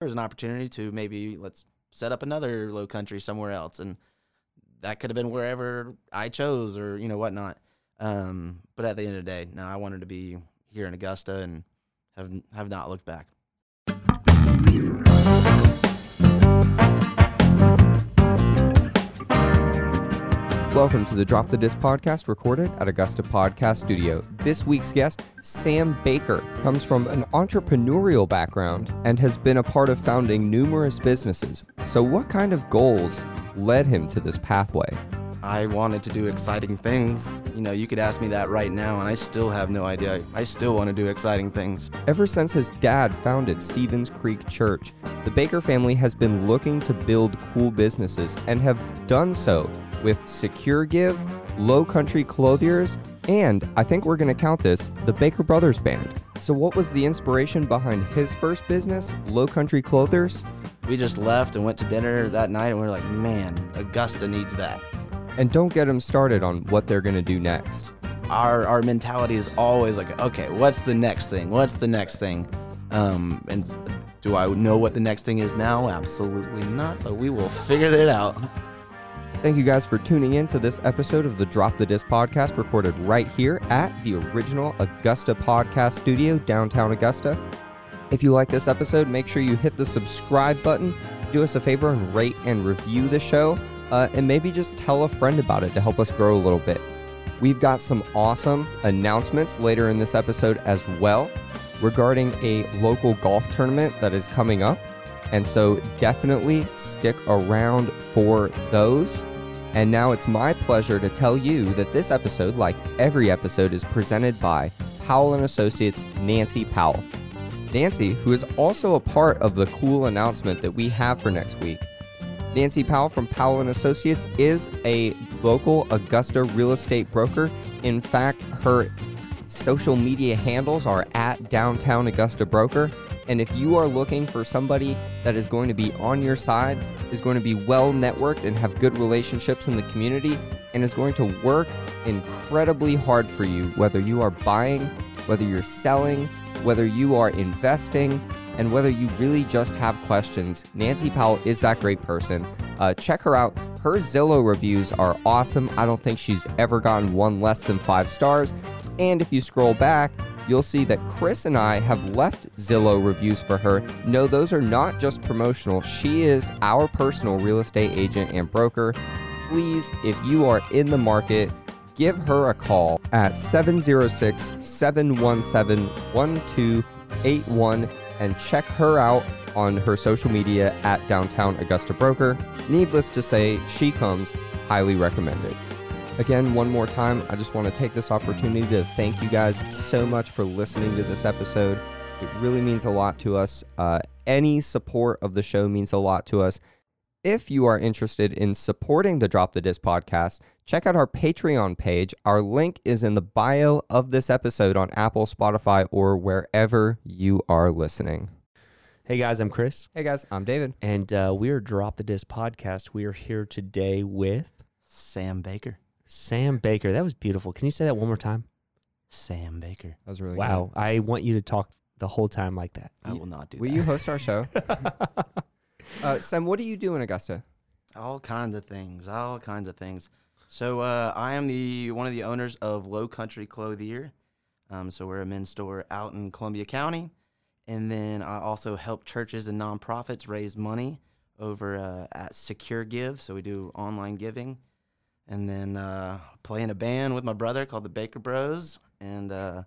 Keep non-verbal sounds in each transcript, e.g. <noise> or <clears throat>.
there's an opportunity to maybe let's set up another low country somewhere else, and that could have been wherever I chose or you know whatnot. Um, but at the end of the day, no, I wanted to be here in Augusta and have have not looked back. Welcome to the Drop the Disc podcast recorded at Augusta Podcast Studio. This week's guest, Sam Baker, comes from an entrepreneurial background and has been a part of founding numerous businesses. So, what kind of goals led him to this pathway? I wanted to do exciting things. You know, you could ask me that right now, and I still have no idea. I still want to do exciting things. Ever since his dad founded Stevens Creek Church, the Baker family has been looking to build cool businesses and have done so with Secure Give, Low Country Clothiers, and I think we're going to count this the Baker Brothers Band. So, what was the inspiration behind his first business, Low Country Clothiers? We just left and went to dinner that night, and we were like, man, Augusta needs that. And don't get them started on what they're going to do next. Our, our mentality is always like, okay, what's the next thing? What's the next thing? Um, and do I know what the next thing is now? Absolutely not, but we will figure that out. Thank you guys for tuning in to this episode of the Drop the Disc podcast recorded right here at the original Augusta Podcast Studio, downtown Augusta. If you like this episode, make sure you hit the subscribe button, do us a favor and rate and review the show, uh, and maybe just tell a friend about it to help us grow a little bit. We've got some awesome announcements later in this episode as well regarding a local golf tournament that is coming up. And so definitely stick around for those. And now it's my pleasure to tell you that this episode, like every episode, is presented by Powell and Associates Nancy Powell. Nancy, who is also a part of the cool announcement that we have for next week. Nancy Powell from Powell and Associates is a local Augusta real estate broker. In fact, her social media handles are at Downtown Augusta Broker. And if you are looking for somebody that is going to be on your side, is going to be well networked and have good relationships in the community, and is going to work incredibly hard for you, whether you are buying, whether you're selling, whether you are investing, and whether you really just have questions, Nancy Powell is that great person. Uh, check her out. Her Zillow reviews are awesome. I don't think she's ever gotten one less than five stars. And if you scroll back, you'll see that Chris and I have left Zillow reviews for her. No, those are not just promotional. She is our personal real estate agent and broker. Please, if you are in the market, give her a call at 706 717 1281 and check her out on her social media at Downtown Augusta Broker. Needless to say, she comes highly recommended. Again, one more time, I just want to take this opportunity to thank you guys so much for listening to this episode. It really means a lot to us. Uh, any support of the show means a lot to us. If you are interested in supporting the Drop the Disc podcast, check out our Patreon page. Our link is in the bio of this episode on Apple, Spotify, or wherever you are listening. Hey guys, I'm Chris, Hey guys, I'm David. and uh, we are Drop the Disc podcast. We are here today with Sam Baker. Sam Baker. That was beautiful. Can you say that one more time? Sam Baker. That was really wow, I want you to talk the whole time like that. I will not do good. Will that. you host our show? <laughs> <laughs> uh, Sam, what do you do in Augusta? all kinds of things. All kinds of things. So uh, I am the one of the owners of Low Country Clothier. Um, so we're a men's store out in Columbia County, and then I also help churches and nonprofits raise money over uh, at Secure Give. So we do online giving, and then uh, play in a band with my brother called the Baker Bros, and uh,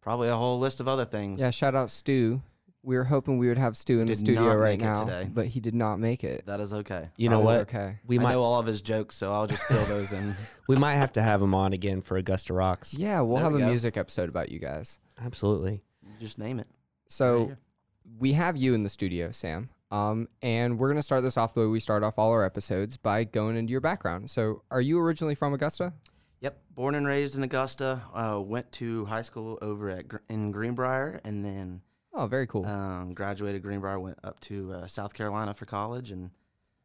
probably a whole list of other things. Yeah, shout out Stu. We were hoping we would have Stu in the did studio not right make it now, today. but he did not make it. That is okay. You know That is what? Okay. We I might know all of his jokes, so I'll just fill those in. <laughs> we might have to have him on again for Augusta Rocks. Yeah, we'll There have we a go. music episode about you guys. Absolutely. Just name it. So we have you in the studio, Sam. Um, and we're gonna start this off the way we start off all our episodes by going into your background. So, are you originally from Augusta? Yep, born and raised in Augusta. Uh, went to high school over at Gr- in Greenbrier, and then Oh, very cool. um, graduated Greenbrier. Went up to uh, South Carolina for college, and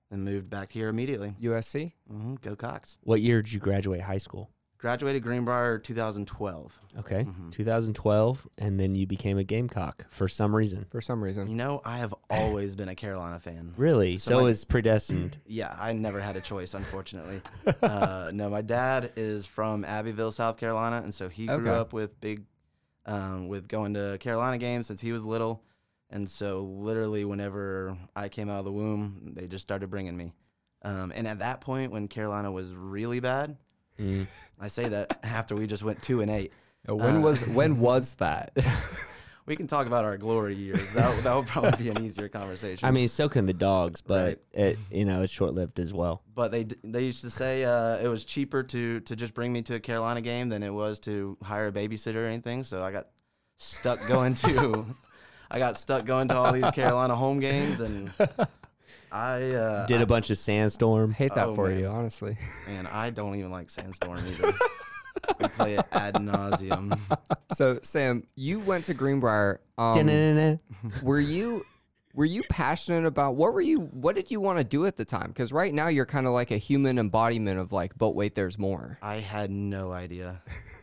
then moved back here immediately. USC. hmm Go Cox! What year did you graduate high school? Graduated Greenbrier 2012. Okay. Mhm. 2012, and then you became a Gamecock for some reason. For some reason. You know, I have always been a Carolina fan. Really? So So, my- it's predestined. <clears throat> Yeah, I never had a choice, unfortunately. uh, <laughs> no, my dad is from Abbeville, South Carolina, and so he grew Okay. up with big, um, with going to Carolina games since he was little, and so literally whenever I came out of the womb, they just started bringing me. Um, and at that point, when Carolina was really bad, Mm. I say that after we just went two and eight. When Uh, was when was that? <laughs> <laughs> We can talk about our glory years. That that would probably be an easier conversation. I mean, so can the dogs, but Right. it, you know, it's short lived as well. but they they used to say uh, it was cheaper to to just bring me to a Carolina game than it was to hire a babysitter or anything. So I got stuck going to <laughs> I got stuck going to all these Carolina home games, and I uh, Did I, a bunch of sandstorm. Hate that Oh, for man. you, honestly. man, I don't even like Sandstorm <laughs> either. we play it ad nauseum. so Sam, you went to Greenbrier. Um, were you were you passionate about what were you what did you want to do at the time? Because right now you're kind of like a human embodiment of like, but wait, there's more. I had no idea.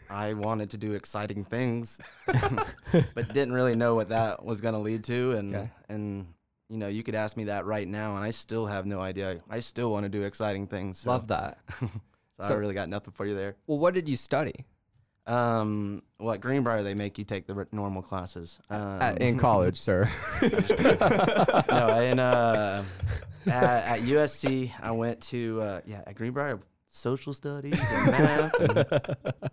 I wanted to do exciting things, <laughs> <laughs> but didn't really know what that was going to lead to. And Okay. and you know, you could ask me that right now, and I still have no idea. I still want to do exciting things. So, Love that. So, <laughs> So- I really got nothing for you there. Well, what did you study Um, well, at Greenbrier they make you take the normal classes. Um, at, in <laughs> college, sir? <laughs> no, in uh, at, at USC I went to uh, yeah at Greenbrier social studies and math. And,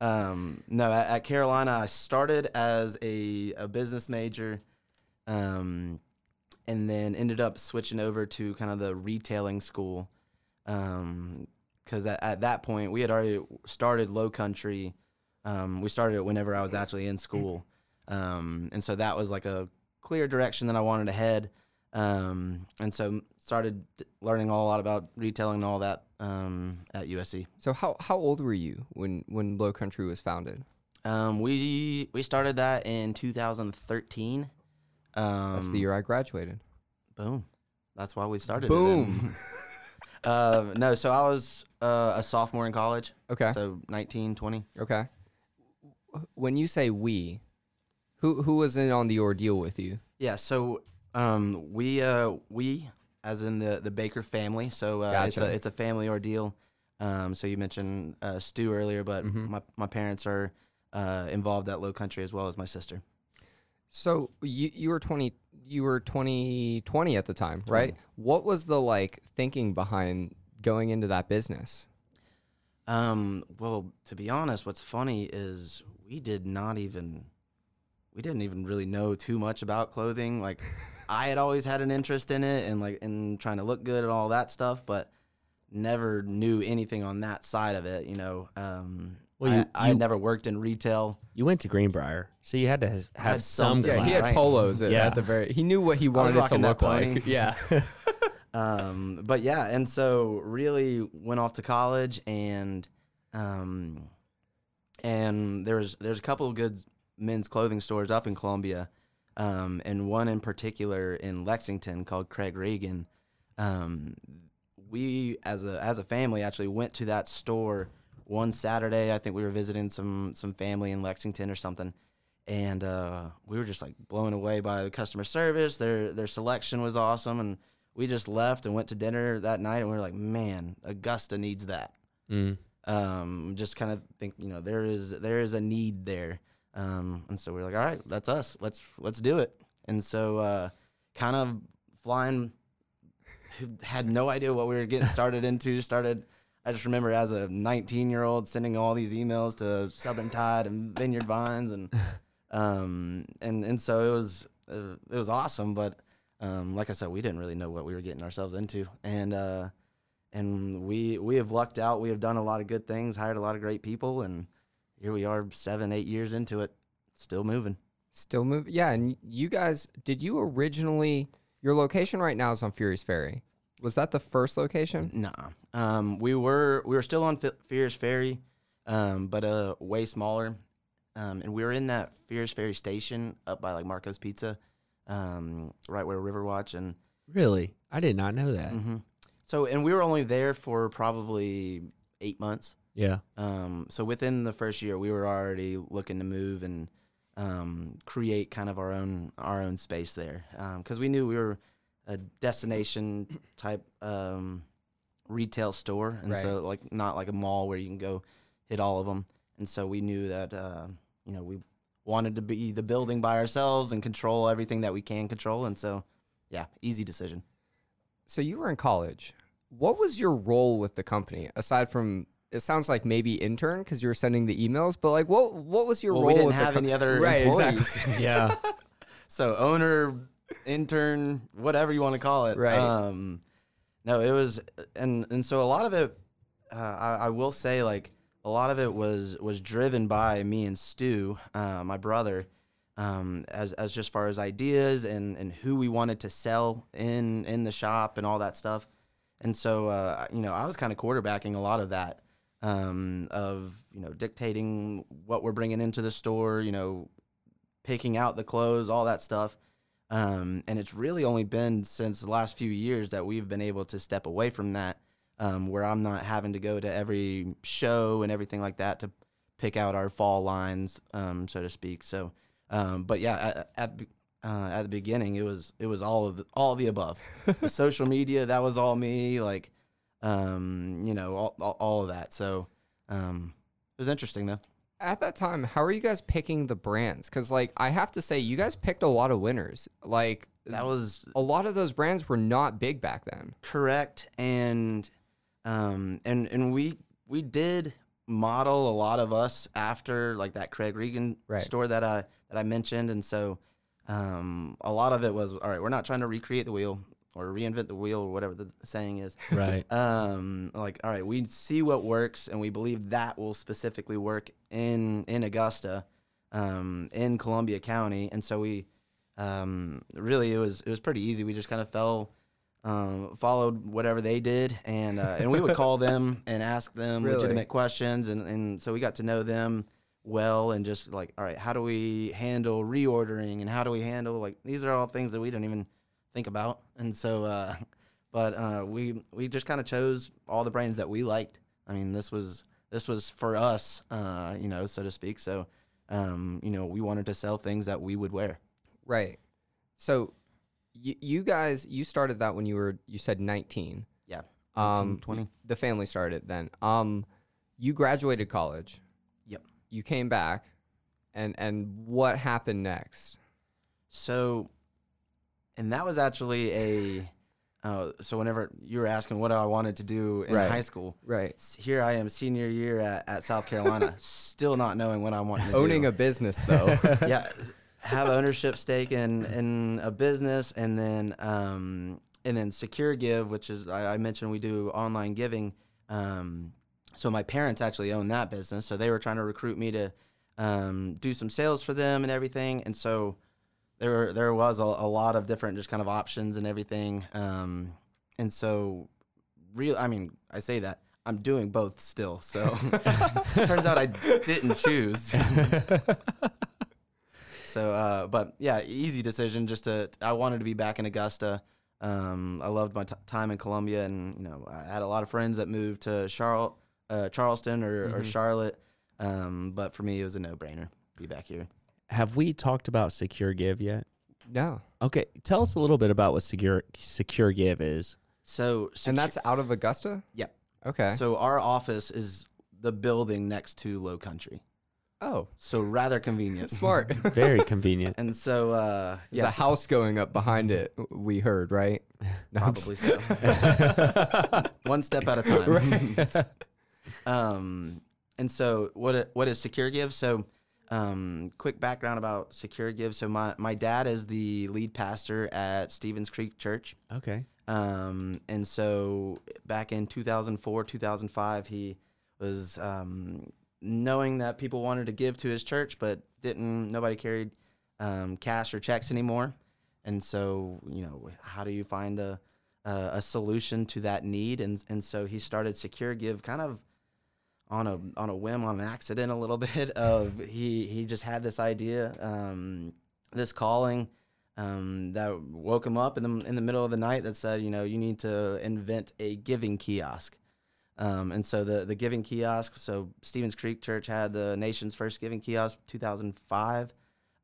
um, no, at, at Carolina I started as a, a business major, um, and then ended up switching over to kind of the retailing school, um, because at, at that point we had already started Low Country. Um, we started it whenever I was actually in school, um, and so that was like a clear direction that I wanted to head. Um, and so started learning all a lot about retailing and all that um, at USC. So how how old were you when when Low Country was founded? Um, we we started that in 2013. Um, That's the year I graduated. Boom. That's why we started. Boom. It then. <laughs> um, no, so I was uh, a sophomore in college. Okay. So 19, 20. Okay. When you say we, who who was in on the ordeal with you? Yeah. So um, we uh, we as in the the Baker family. So uh, it's Gotcha. a it's a family ordeal. Um, so you mentioned uh, Stu earlier, but Mhm. my my parents are uh, involved at Low Country as well as my sister. So you you were twenty you were twenty twenty at the time, right? What was the like thinking behind going into that business? Um, well, to be honest, what's funny is we did not even we didn't even really know too much about clothing. Like <laughs> I had always had an interest in it and like in trying to look good and all that stuff, but never knew anything on that side of it, you know. Um Well, I, you- I had you- never worked in retail. You went to Greenbrier, so you had to has- have had some. something. Yeah, Yeah, he had right. polos at, Yeah. at the very. He knew what he wanted it to rocking that look like. Yeah. <laughs> Um, but yeah, and so really went off to college and um, and there's there's a couple of good men's clothing stores up in Columbia, um, and one in particular in Lexington called Craig Reagin. Um, we as a as a family actually went to that store one Saturday. I think we were visiting some some family in Lexington or something, and uh, we were just like blown away by the customer service. Their their selection was awesome, and we just left and went to dinner that night, and we were like, man, Augusta needs that. Mm. Um, just kind of think, you know, there is there is a need there, um, and so we are like, all right, that's us. Let's let's do it. And so, uh, kind of flying, had no idea what we were getting started into. Started. I just remember as a 19 year old sending all these emails to Southern Tide and Vineyard Vines, and <laughs> um, and and so it was uh, it was awesome. But um, like I said, we didn't really know what we were getting ourselves into, and uh, and we we have lucked out. We have done a lot of good things, hired a lot of great people, and here we are, seven eight years into it, still moving. Still moving, Yeah, and you guys, did you originally? Your location right now is on Furys Ferry. Was that the first location? Nah, um, we were we were still on F- Furys Ferry, um, but uh, way smaller, um, and we were in that Furys Ferry station up by like Marco's Pizza, um, right where Riverwatch and Really, I did not know that. hmm so and we were only there for probably eight months. Yeah. Um, so within the first year, we were already looking to move and um, create kind of our own our own space there because we knew we were a destination type um, retail store, and so like not like a mall where you can go hit all of them. And so we knew that uh, you know we wanted to be the building by ourselves and control everything that we can control. And so, yeah, easy decision. So you were in college. What was your role with the company aside from? It sounds like maybe intern because you were sending the emails, but like, what what was your well, role? we didn't with have the any other Right, employees. exactly. <laughs> <laughs> Yeah. so owner, intern, whatever you want to call it. Right. Um, no, it was, and and so a lot of it, uh, I, I will say, like a lot of it was was driven by me and Stu, uh, my brother, um, as as just far as ideas and and who we wanted to sell in in the shop and all that stuff. And so, uh, you know, I was kind of quarterbacking a lot of that, um, of you know, dictating what we're bringing into the store, you know, picking out the clothes, all that stuff. Um, and it's really only been since the last few years that we've been able to step away from that, um, where I'm not having to go to every show and everything like that to pick out our fall lines, um, so to speak. So, um, but yeah, at at, uh, at the beginning, it was it was all of the, all the above. the <laughs> social media that was all me, like, um, you know, all, all, all of that. So, um, it was interesting though. At that time, how are you guys picking the brands? Because like I have to say, you guys picked a lot of winners. Like That was a lot of those brands were not big back then. correct and um and and we we did model a lot of us after like that Craig Reagin Right. store that I that I mentioned and so um a lot of it was all right we're not trying to recreate the wheel or reinvent the wheel or whatever the saying is Right. <laughs> um like all right we see what works and we believe that will specifically work in in augusta um in columbia county and so we um really it was it was pretty easy we just kind of fell um followed whatever they did and uh, and we would call them and ask them <laughs> Really? legitimate questions and and so we got to know them well and just like all right how do we handle reordering and how do we handle like these are all things that we don't even think about and so uh <laughs> but uh, we we just kind of chose all the brands that we liked. I mean, this was this was for us, uh, you know, so to speak. So, um, you know, we wanted to sell things that we would wear. Right. So y- you guys, you started that when you were, you said 19. Yeah, Um, 20. The family started then. Um, you graduated college. Yep. You came back, and and what happened next? So, and that was actually a. Uh, so whenever you were asking what I wanted to do in Right. high school, Right. here I am, senior year at, at South Carolina, <laughs> still not knowing what I want to do. Owning do. a business though. <laughs> yeah, <laughs> have ownership stake in in a business, and then um, and then Secure Give, which is I, I mentioned we do online giving. Um, so my parents actually own that business, so they were trying to recruit me to um, do some sales for them and everything, and so there there was a, a lot of different just kind of options and everything, um, and so real. I mean, I say that. I'm doing both still, so it <laughs> turns out I didn't choose. <laughs> So, uh, but yeah, easy decision. Just to, I wanted to be back in Augusta. Um, I loved my t- time in Columbia, and you know, I had a lot of friends that moved to Charl- uh, Charleston or, or Mhm. Charlotte. Um, but for me, it was a no-brainer. Be back here. Have we talked about Secure Give yet? no. Okay, tell us a little bit about what Secure Secure Give is. So, And that's out of Augusta. Yep. Okay. so our office is the building next to Low Country. oh, So rather convenient. <laughs> smart. <laughs> Very convenient. And so, uh, There's yeah, a house going up behind it. We heard, right? <laughs> No, I'm probably so. One step at a time. um, and so what it, what is Secure Give? So, um, quick background about Secure Give. So my my dad is the lead pastor at Stevens Creek Church. okay. Um, and so back in 2004, 2005, he was um, knowing that people wanted to give to his church, but didn't. Nobody carried um, cash or checks anymore. And so, you know, how do you find a a, a solution to that need? And and so he started Secure Give, kind of on a on a whim, on an accident, a little <laughs> bit. Of he he just had this idea, um, this calling um, that woke him up in the in the middle of the night that said, you know, you need to invent a giving kiosk. Um, and so the the giving kiosk. So Stevens Creek Church had the nation's first giving kiosk, 2005,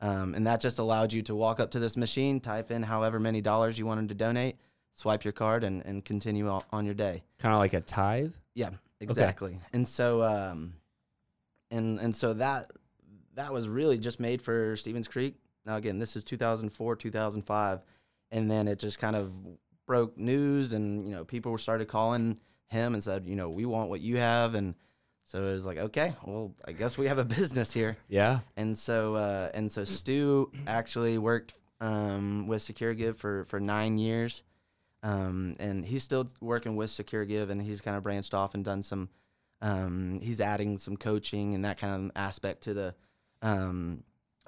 um, and that just allowed you to walk up to this machine, type in however many dollars you wanted to donate, swipe your card, and and continue on, your day. Kind of like a tithe. Yeah, exactly. And so, um, and and so that that was really just made for Stevens Creek. Now again, this is 2004, 2005, and then it just kind of broke news, and you know people started calling him and said, you know, we want what you have, and so it was like, okay, well, I guess we have a <laughs> business here. Yeah. And so uh, and so Stu actually worked um, with Secure Give for for nine years, um, and he's still working with Secure Give, and he's kind of branched off and done some. Um, he's adding some coaching and that kind of aspect to the um,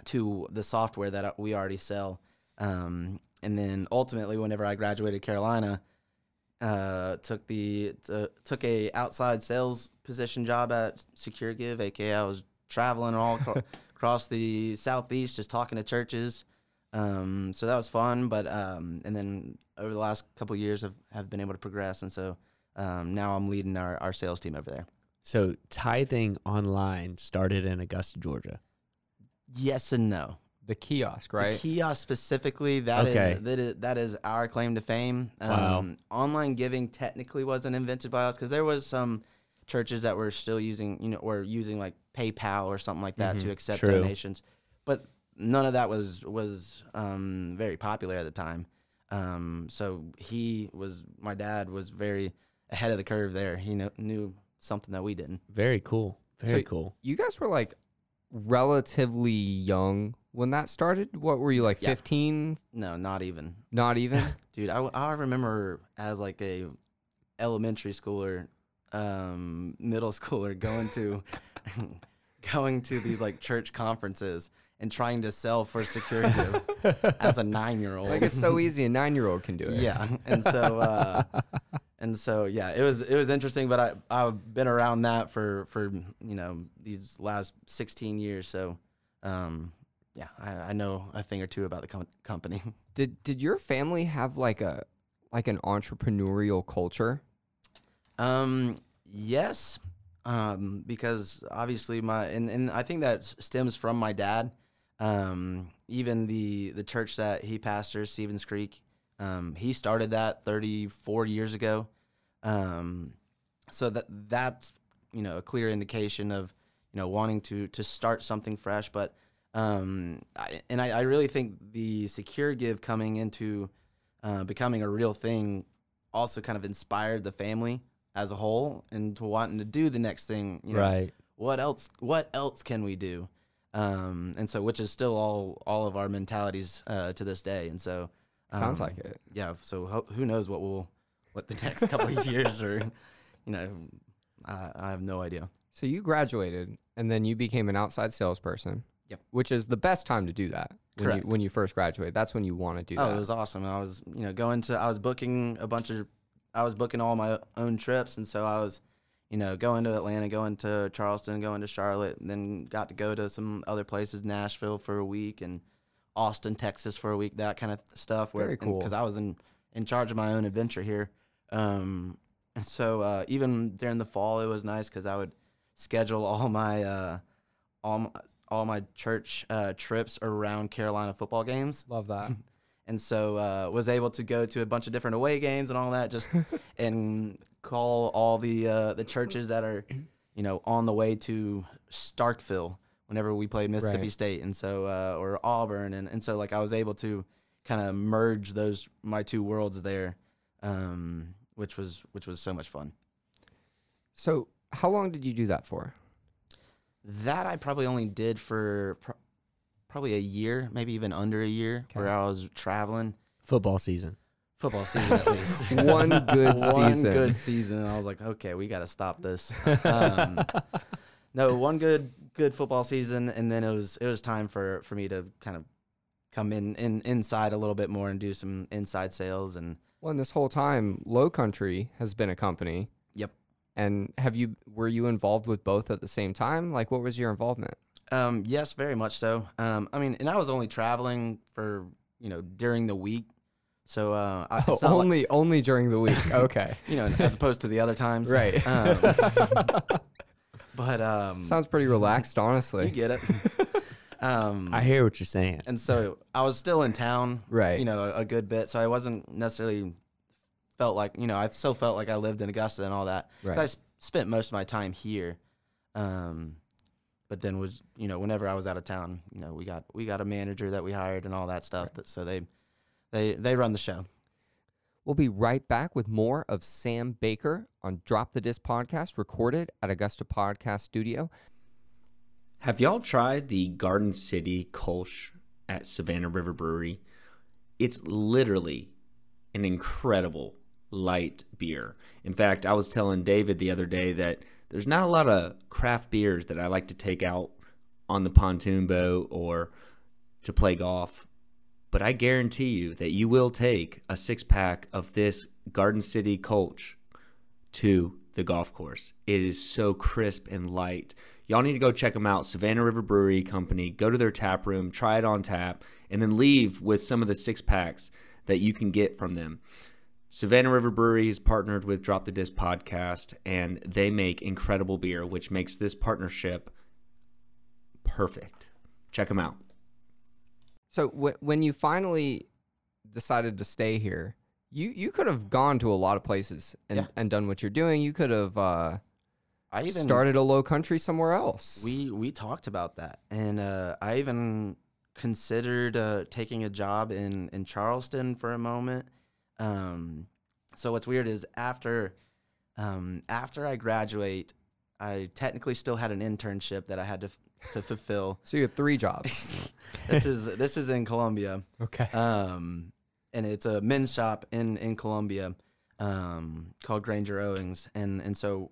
to the software that we already sell. Um, and then ultimately, whenever I graduated Carolina, uh, took the uh, took a outside sales position job at Secure Give, aka I was traveling all <laughs> across the southeast, just talking to churches. Um, so that was fun, but um, and then over the last couple of years, have have been able to progress, and so um, now I'm leading our, our sales team over there. So tithing online started in Augusta, Georgia. Yes and no. The kiosk, right? The kiosk specifically, that is Okay. that is that is our claim to fame. Wow. Um, online giving technically wasn't invented by us because there was some churches that were still using, you know, or using like PayPal or something like that Mhm. to accept True. donations, but none of that was was um, very popular at the time. Um, so he was my dad was very ahead of the curve there. He kno- knew something that we didn't. Very cool. Very So- cool. you guys were like relatively young when that started. What were you like, Yeah. 15? No, not even. Not even? <laughs> dude I, I remember as like a elementary schooler um middle schooler going to <laughs> going to these like church conferences and trying to sell for Secure Give <laughs> as a nine year old like it's so easy. A nine year old can do it. yeah and so uh <laughs> and so yeah it was it was interesting but i i've been around that for for you know these last 16 years so um yeah i, I know a thing or two about the com- company <laughs> Did did your family have like a like an entrepreneurial culture? Um, yes, um, because obviously my and, and I think that stems from my dad. Um, even the the church that he pastors, Stevens Creek, um, he started that 34 years ago. Um, so that that's you know a clear indication of you know wanting to to start something fresh. But um, I, and I, I really think the secure give coming into uh, becoming a real thing also kind of inspired the family as a whole into wanting to do the next thing. You know, right. What else? What else can we do? Um, and so, which is still all all of our mentalities uh, to this day. And so, Sounds um, like it. yeah. So ho- who knows what will what the <laughs> next couple of years or you know, I, I have no idea. So you graduated and then you became an outside salesperson. Yep. Which is the best time to do that. When you Correct. when you first graduate. That's when you want to do Oh, that. it was awesome. I was, you know, going to, I was booking a bunch of, I was booking all my own trips. And so I was, you know, going to Atlanta, going to Charleston, going to Charlotte, and then got to go to some other places, Nashville for a week and Austin, Texas for a week, that kind of stuff. Very cool. Because I was in, in charge of my own adventure here. Um, and so uh, even during the fall, it was nice because I would schedule all my, uh, all my, all my church uh, trips around Carolina football games Love that. <laughs> and so uh, was able to go to a bunch of different away games and all that just <laughs> and call all the uh, the churches that are you know on the way to Starkville whenever we played Mississippi Right. State and so uh, or Auburn and, and so like I was able to kind of merge those my two worlds there um, which was which was so much fun so how long did you do that for? that I probably only did for pro- probably a year maybe even under a year where I was traveling Football season. Football season at least <laughs> One good one season. good season. And I was like, okay, we got to stop this. Um, <laughs> no, one good good football season, and then it was it was time for for me to kind of come in, in inside a little bit more and do some inside sales and Well, and this whole time, Low Country has been a company. Yep. And have you were you involved with both at the same time? Like, what was your involvement? Um, yes, very much so. Um, I mean, and I was only traveling for you know during the week, So uh, I, Oh, it's not like- only only during the week. <laughs> Okay. you know, as opposed to the other times. right. Um, <laughs> but um, Sounds pretty relaxed, honestly. you get it. um, I hear what you're saying. and so I was still in town, Right. you know, a, a good bit. So I wasn't necessarily felt like, you know, I still felt like I lived in Augusta and all that. 'Cause Right. I s- spent most of my time here. Um, but then was, you know, whenever I was out of town, you know, we got we got a manager that we hired and all that stuff. That, so they they they run the show. We'll be right back with more of Sam Baker on Drop the Disc podcast, recorded at Augusta Podcast Studio. Have y'all tried the Garden City Kolsch at Savannah River Brewery? It's literally an incredible light beer. In fact, I was telling David the other day that there's not a lot of craft beers that I like to take out on the pontoon boat or to play golf. But I guarantee you that you will take a six pack of this Garden City Kolsch to the golf course. It is so crisp and light. Y'all need to go check them out. Savannah River Brewery Company. Go to their tap room, try it on tap, and then leave with some of the six packs that you can get from them. Savannah River Brewery is partnered with Drop the Disc podcast, and they make incredible beer, which makes this partnership perfect. Check them out. So w- when you finally decided to stay here, you you could have gone to a lot of places and, Yeah. and done what you're doing. You could have uh, I even started a low country somewhere else. We we talked about that, and uh, I even considered uh, taking a job in in Charleston for a moment. Um, so what's weird is after um, after I graduate, I technically still had an internship that I had to f- to fulfill. <laughs> so you had three jobs. <laughs> this is this is in Columbia, okay. um, and it's a men's shop in in Columbia um, called Granger Owings, and and so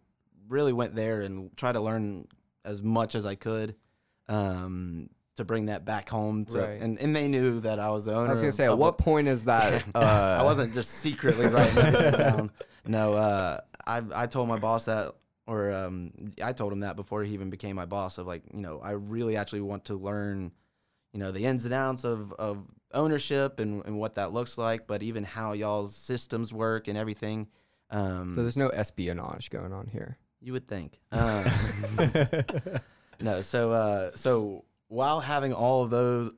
really went there and tried to learn as much as I could um, to bring that back home. To, Right. and and they knew that I was the owner. I was gonna of- say, at what point is that? <laughs> Uh, I wasn't just secretly writing it down. No, uh, I I told my boss that, or um, I told him that before he even became my boss. Of like, you know, I really actually want to learn, you know, the ins and outs of of ownership and and what that looks like, but even how y'all's systems work and everything. Um, So there's no espionage going on here. you would think. Um, <laughs> no, so uh, so while having all of those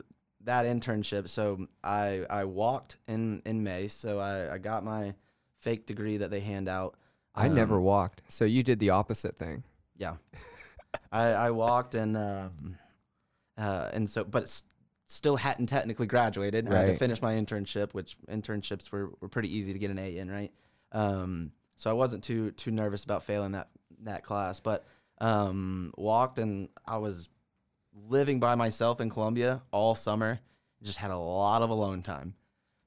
that internship, so I I walked in in May, so I I got my fake degree that they hand out. I never Um, walked. So you did the opposite thing. Yeah, <laughs> I I walked and um, uh, and so but s- still hadn't technically graduated. I had to Right. finish my internship, which internships were, were pretty easy to get an A in, right? Um, so I wasn't too too nervous about failing that that class, but um, walked and I was living by myself in Columbia all summer. Just had a lot of alone time.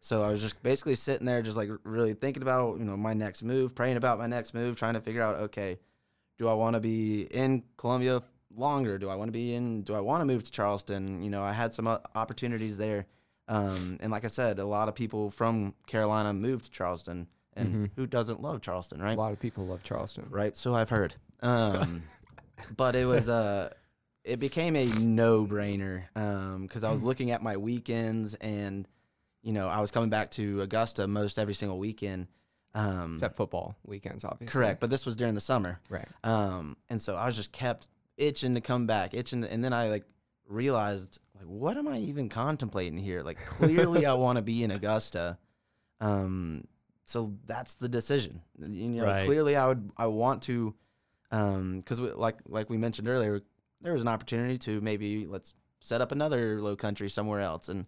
So I was just basically sitting there, just like really thinking about you know my next move, praying about my next move, trying to figure out okay, do I want to be in Columbia longer? Do I want to be in? Do I want to move to Charleston? You know, I had some uh, opportunities there, um, and like I said, a lot of people from Carolina moved to Charleston, and Mhm. who doesn't love Charleston, right? A lot of people love Charleston. right? So I've heard. Um, <laughs> but it was uh, it became a no brainer because I was looking at my weekends and you know I was coming back to Augusta most every single weekend. Um, Except football weekends, obviously. correct, but this was during the summer. Right. Um, and so I was just kept itching to come back, itching, and then I like realized like what am I even contemplating here? Like clearly I want to be in Augusta. Um, so that's the decision. You know, Right. clearly I would I want to, um, because like like we mentioned earlier, there was an opportunity to maybe let's set up another low country somewhere else, and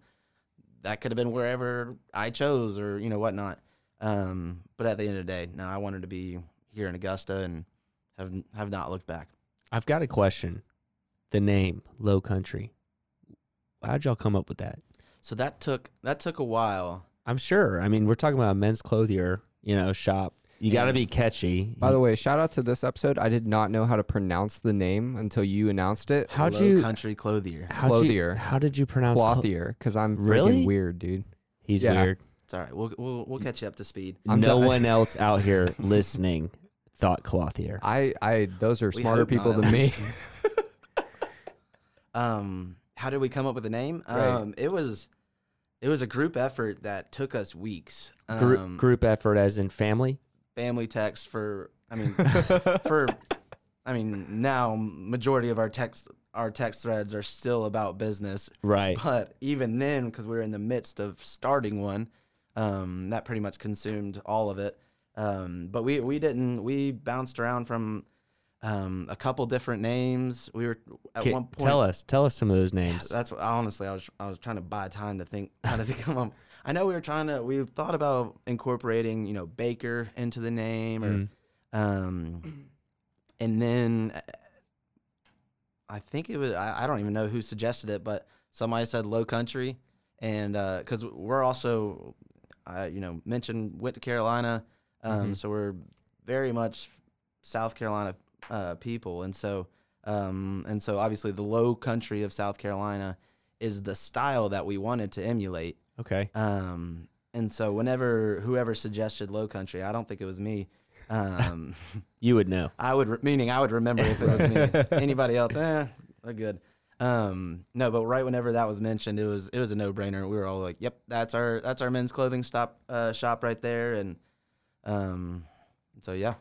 that could have been wherever I chose or you know whatnot. Um, but at the end of the day, no, I wanted to be here in Augusta and have have not looked back. I've got a question. The name Low Country. How'd y'all come up with that? So that took that took a while. I'm sure. I mean, we're talking about a men's clothier, you know, shop. You got to be catchy. By the way, shout out to this episode. I did not know how to pronounce the name until you announced it. how'd Low you? country clothier? How'd you? Clothier. How did you pronounce? clo- Clothier, because I'm freaking Really? weird, dude. He's Yeah. weird. It's all right. We'll we'll, we'll catch you up to speed. I'm no done. <laughs> one else out here listening thought clothier. I, I, those are We smarter hope people not, than at me. <laughs> <laughs> Um, how did we come up with the name? Right. Um, it was it was a group effort that took us weeks. Group, Um, group effort, as in family. Family text for I mean <laughs> for I mean now majority of our text our text threads are still about business, Right. but even then because we were in the midst of starting one, um, that pretty much consumed all of it. Um, but we we didn't we bounced around from um, a couple different names. We were at Ca- one point. tell us. Tell us some of those names. That's what, honestly, I was I was trying to buy time to think how to think of them. I know we were trying to we thought about incorporating you know Baker into the name or Mm. um, and then uh, I think it was I, I don't even know who suggested it, but somebody said Low Country, and because we're also I you know mentioned went to Carolina, um, Mhm. so we're very much South Carolina uh, people, and so um, and so obviously the Low Country of South Carolina is the style that we wanted to emulate. Okay. Um, and so whenever whoever suggested Low Country, I don't think it was me. Um, <laughs> You would know. I would, re- meaning I would remember if it was me. <laughs> Anybody else, eh, we're good. Um, no, but right whenever that was mentioned, it was it was a no brainer. We were all like, "Yep, that's our that's our men's clothing stop uh, shop right there." And um, so yeah,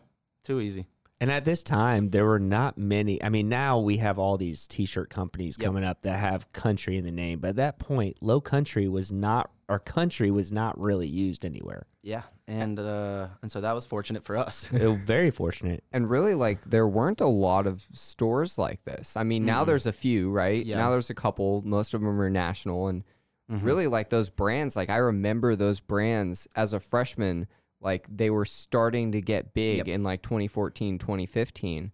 too easy. And at this time, there were not many. I mean, now we have all these T-shirt companies Yep. coming up that have country in the name, but at that point, low country was not, our country was not really used anywhere. Yeah, and uh, and so that was fortunate for us. <laughs> It was very fortunate. And really, like, there weren't a lot of stores like this. I mean, now Mm-mm. there's a few, right? Yeah. Now there's a couple. Most of them are national. And Mhm. really, like, those brands, like, I remember those brands as a freshman, like, they were starting to get big Yep. in like 2014, 2015.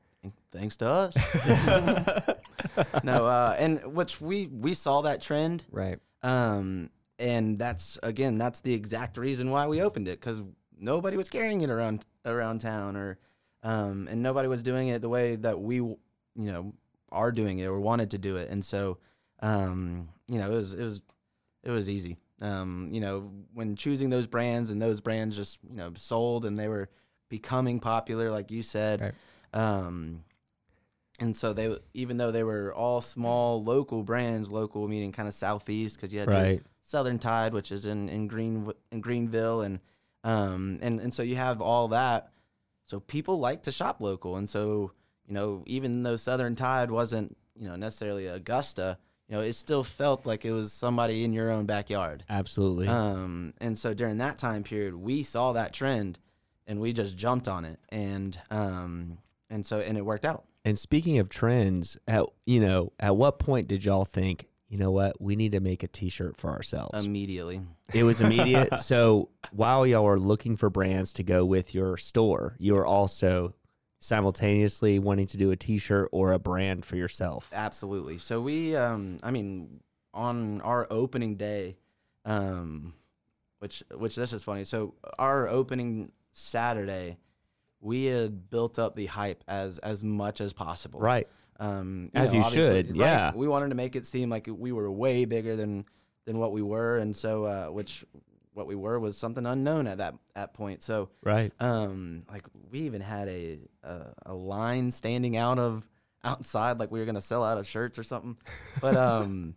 Thanks to us. <laughs> no, uh, and which we we saw that trend Right. Um, and that's again, that's the exact reason why we opened it because nobody was carrying it around around town, or um, and nobody was doing it the way that we, you know, are doing it or wanted to do it, and so, um, you know, it was it was it was easy. Um, you know, when choosing those brands and those brands just you know sold and they were becoming popular, like you said. Right. Um, and so they, even though they were all small local brands, local meaning kind of southeast, because you had Right. Southern Tide, which is in in Green in Greenville, and um and and so you have all that. So people like to shop local, and so you know even though Southern Tide wasn't you know necessarily Augusta, you know it still felt like it was somebody in your own backyard. Absolutely. Um, and so during that time period, we saw that trend, and we just jumped on it, and um, and so and it worked out. and speaking of trends, at you know, at what point did y'all think, you know what, we need to make a T-shirt for ourselves? immediately. It was immediate. <laughs> so while y'all were looking for brands to go with your store, you were also simultaneously wanting to do a T-shirt or a brand for yourself. Absolutely. So we, um, I mean, on our opening day, um, which which this is funny. So our opening Saturday, we had built up the hype as as much as possible. Right. Um, As you should, right, yeah. We wanted to make it seem like we were way bigger than than what we were, and so uh, which what we were was something unknown at that at point. So Right. um, like we even had a, a a line standing out of outside, like we were gonna sell out of shirts or something. But <laughs> um,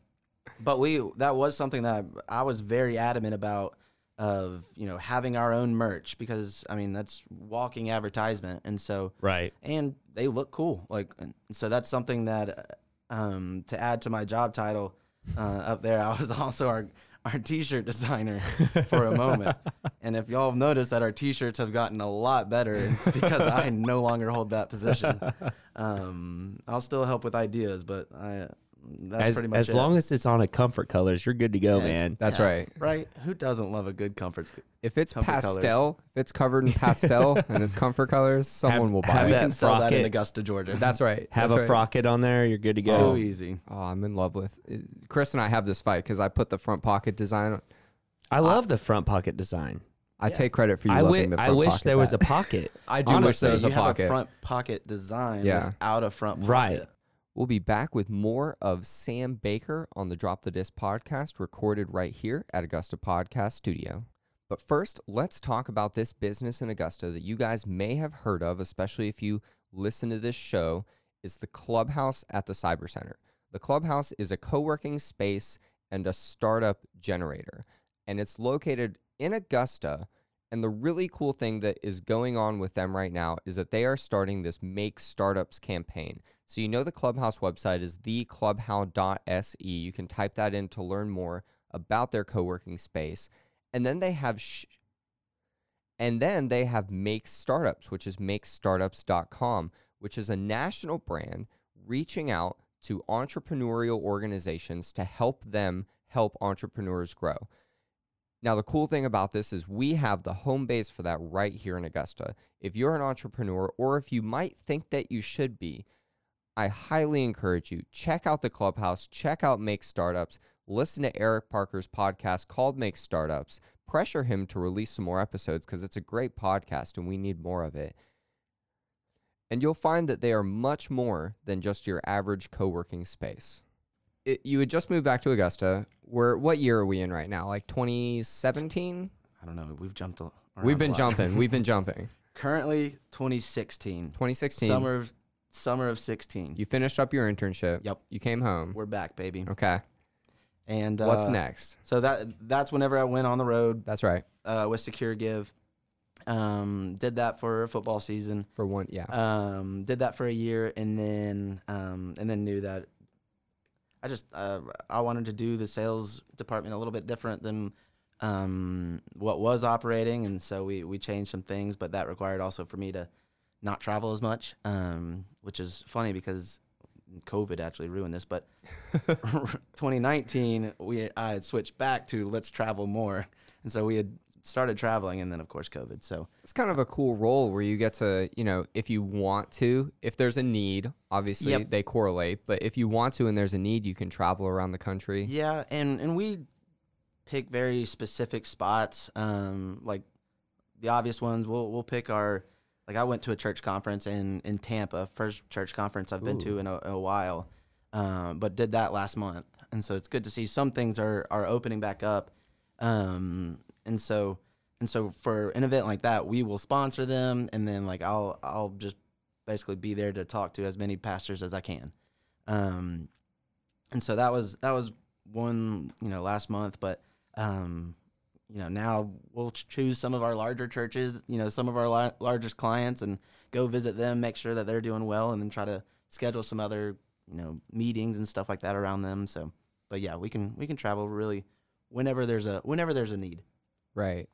but we that was something that I was very adamant about of you know having our own merch because I mean that's walking advertisement, and so Right. and they look cool. Like so that's something that um to add to my job title uh, up there, I was <laughs> also our our t-shirt designer <laughs> for a moment. And if y'all have noticed that our t-shirts have gotten a lot better, it's because I no longer hold that position. <laughs> Um, I'll still help with ideas, but I that's as pretty much as it. long as it's on a comfort colors, you're good to go, Yeah, it's- man. That's Yeah, right. Right? Who doesn't love a good comfort? If it's Comfort colors. pastel, if it's covered in pastel <laughs> and it's comfort colors, someone will buy have we it. that can sell that in frocket. Augusta, Georgia. That's right. Have That's a right. frocket on there, you're good to go. too easy. Oh, I'm in love with it. Chris and I have this fight because I put the front pocket design. on- I love the front pocket design. I Yeah. take credit for you I, loving wi- the I wish pocket there was a that- pocket. <laughs> I do wish honestly, there was a you have pocket. a front pocket design Yeah. without a front pocket. Right. We'll be back with more of Sam Baker on the Drop the Disc podcast, recorded right here at Augusta Podcast Studio. But first, let's talk about this business in Augusta that you guys may have heard of, especially if you listen to this show, is the Clubhouse at the Cyber Center. The Clubhouse is a co working space and a startup generator. And it's located in Augusta. And the really cool thing that is going on with them right now is that they are starting this Make Startups campaign. So, you know, the Clubhouse website is theclubhou.se. You can type that in to learn more about their co working space. And then they have. Sh- and then they have Make Startups, which is makestartups.com, which is a national brand reaching out to entrepreneurial organizations to help them help entrepreneurs grow. Now, the cool thing about this is we have the home base for that right here in Augusta. If you're an entrepreneur or if you might think that you should be, I highly encourage you check out the clubhouse, check out Make Startups, listen to Eric Parker's podcast called Make Startups, pressure him to release some more episodes because it's a great podcast and we need more of it. And you'll find that they are much more than just your average co working space. It, you had just moved back to Augusta. Where what year are we in right now? Like 2017? I don't know. We've jumped. a- We've around been a lot. jumping. We've been <laughs> jumping. Currently, 2016. 2016. Summer, of- summer of 16. You finished up your internship. Yep. You came home. We're back, baby. Okay. And uh, What's next? So that that's whenever I went on the road That's right. uh, with Secure Give. Um, did that for a football season. For one, yeah. Um, did that for a year, and then um, and then knew that I just uh, I wanted to do the sales department a little bit different than um, what was operating, and so we we changed some things, but that required also for me to not travel as much, um, which is funny because COVID actually ruined this. But <laughs> 2019, we I had switched back to let's travel more, and so we had started traveling, and then of course COVID. So it's kind of a cool role where you get to, you know, if you want to, if there's a need, obviously Yep. they correlate, but if you want to and there's a need, you can travel around the country. Yeah, and and we pick very specific spots. Um, like the obvious ones, we'll we'll pick our. Like I went to a church conference in in Tampa, first church conference I've been to in a, a while, um, but did that last month, and so it's good to see some things are are opening back up, um, and so and so for an event like that, we will sponsor them, and then like I'll I'll just basically be there to talk to as many pastors as I can, um, and so that was that was one you know last month, but um, you know now we'll choose some of our larger churches, you know some of our la- largest clients, and go visit them, make sure that they're doing well, and then try to schedule some other you know meetings and stuff like that around them. So, but yeah, we can we can travel really whenever there's a whenever there's a need. Right.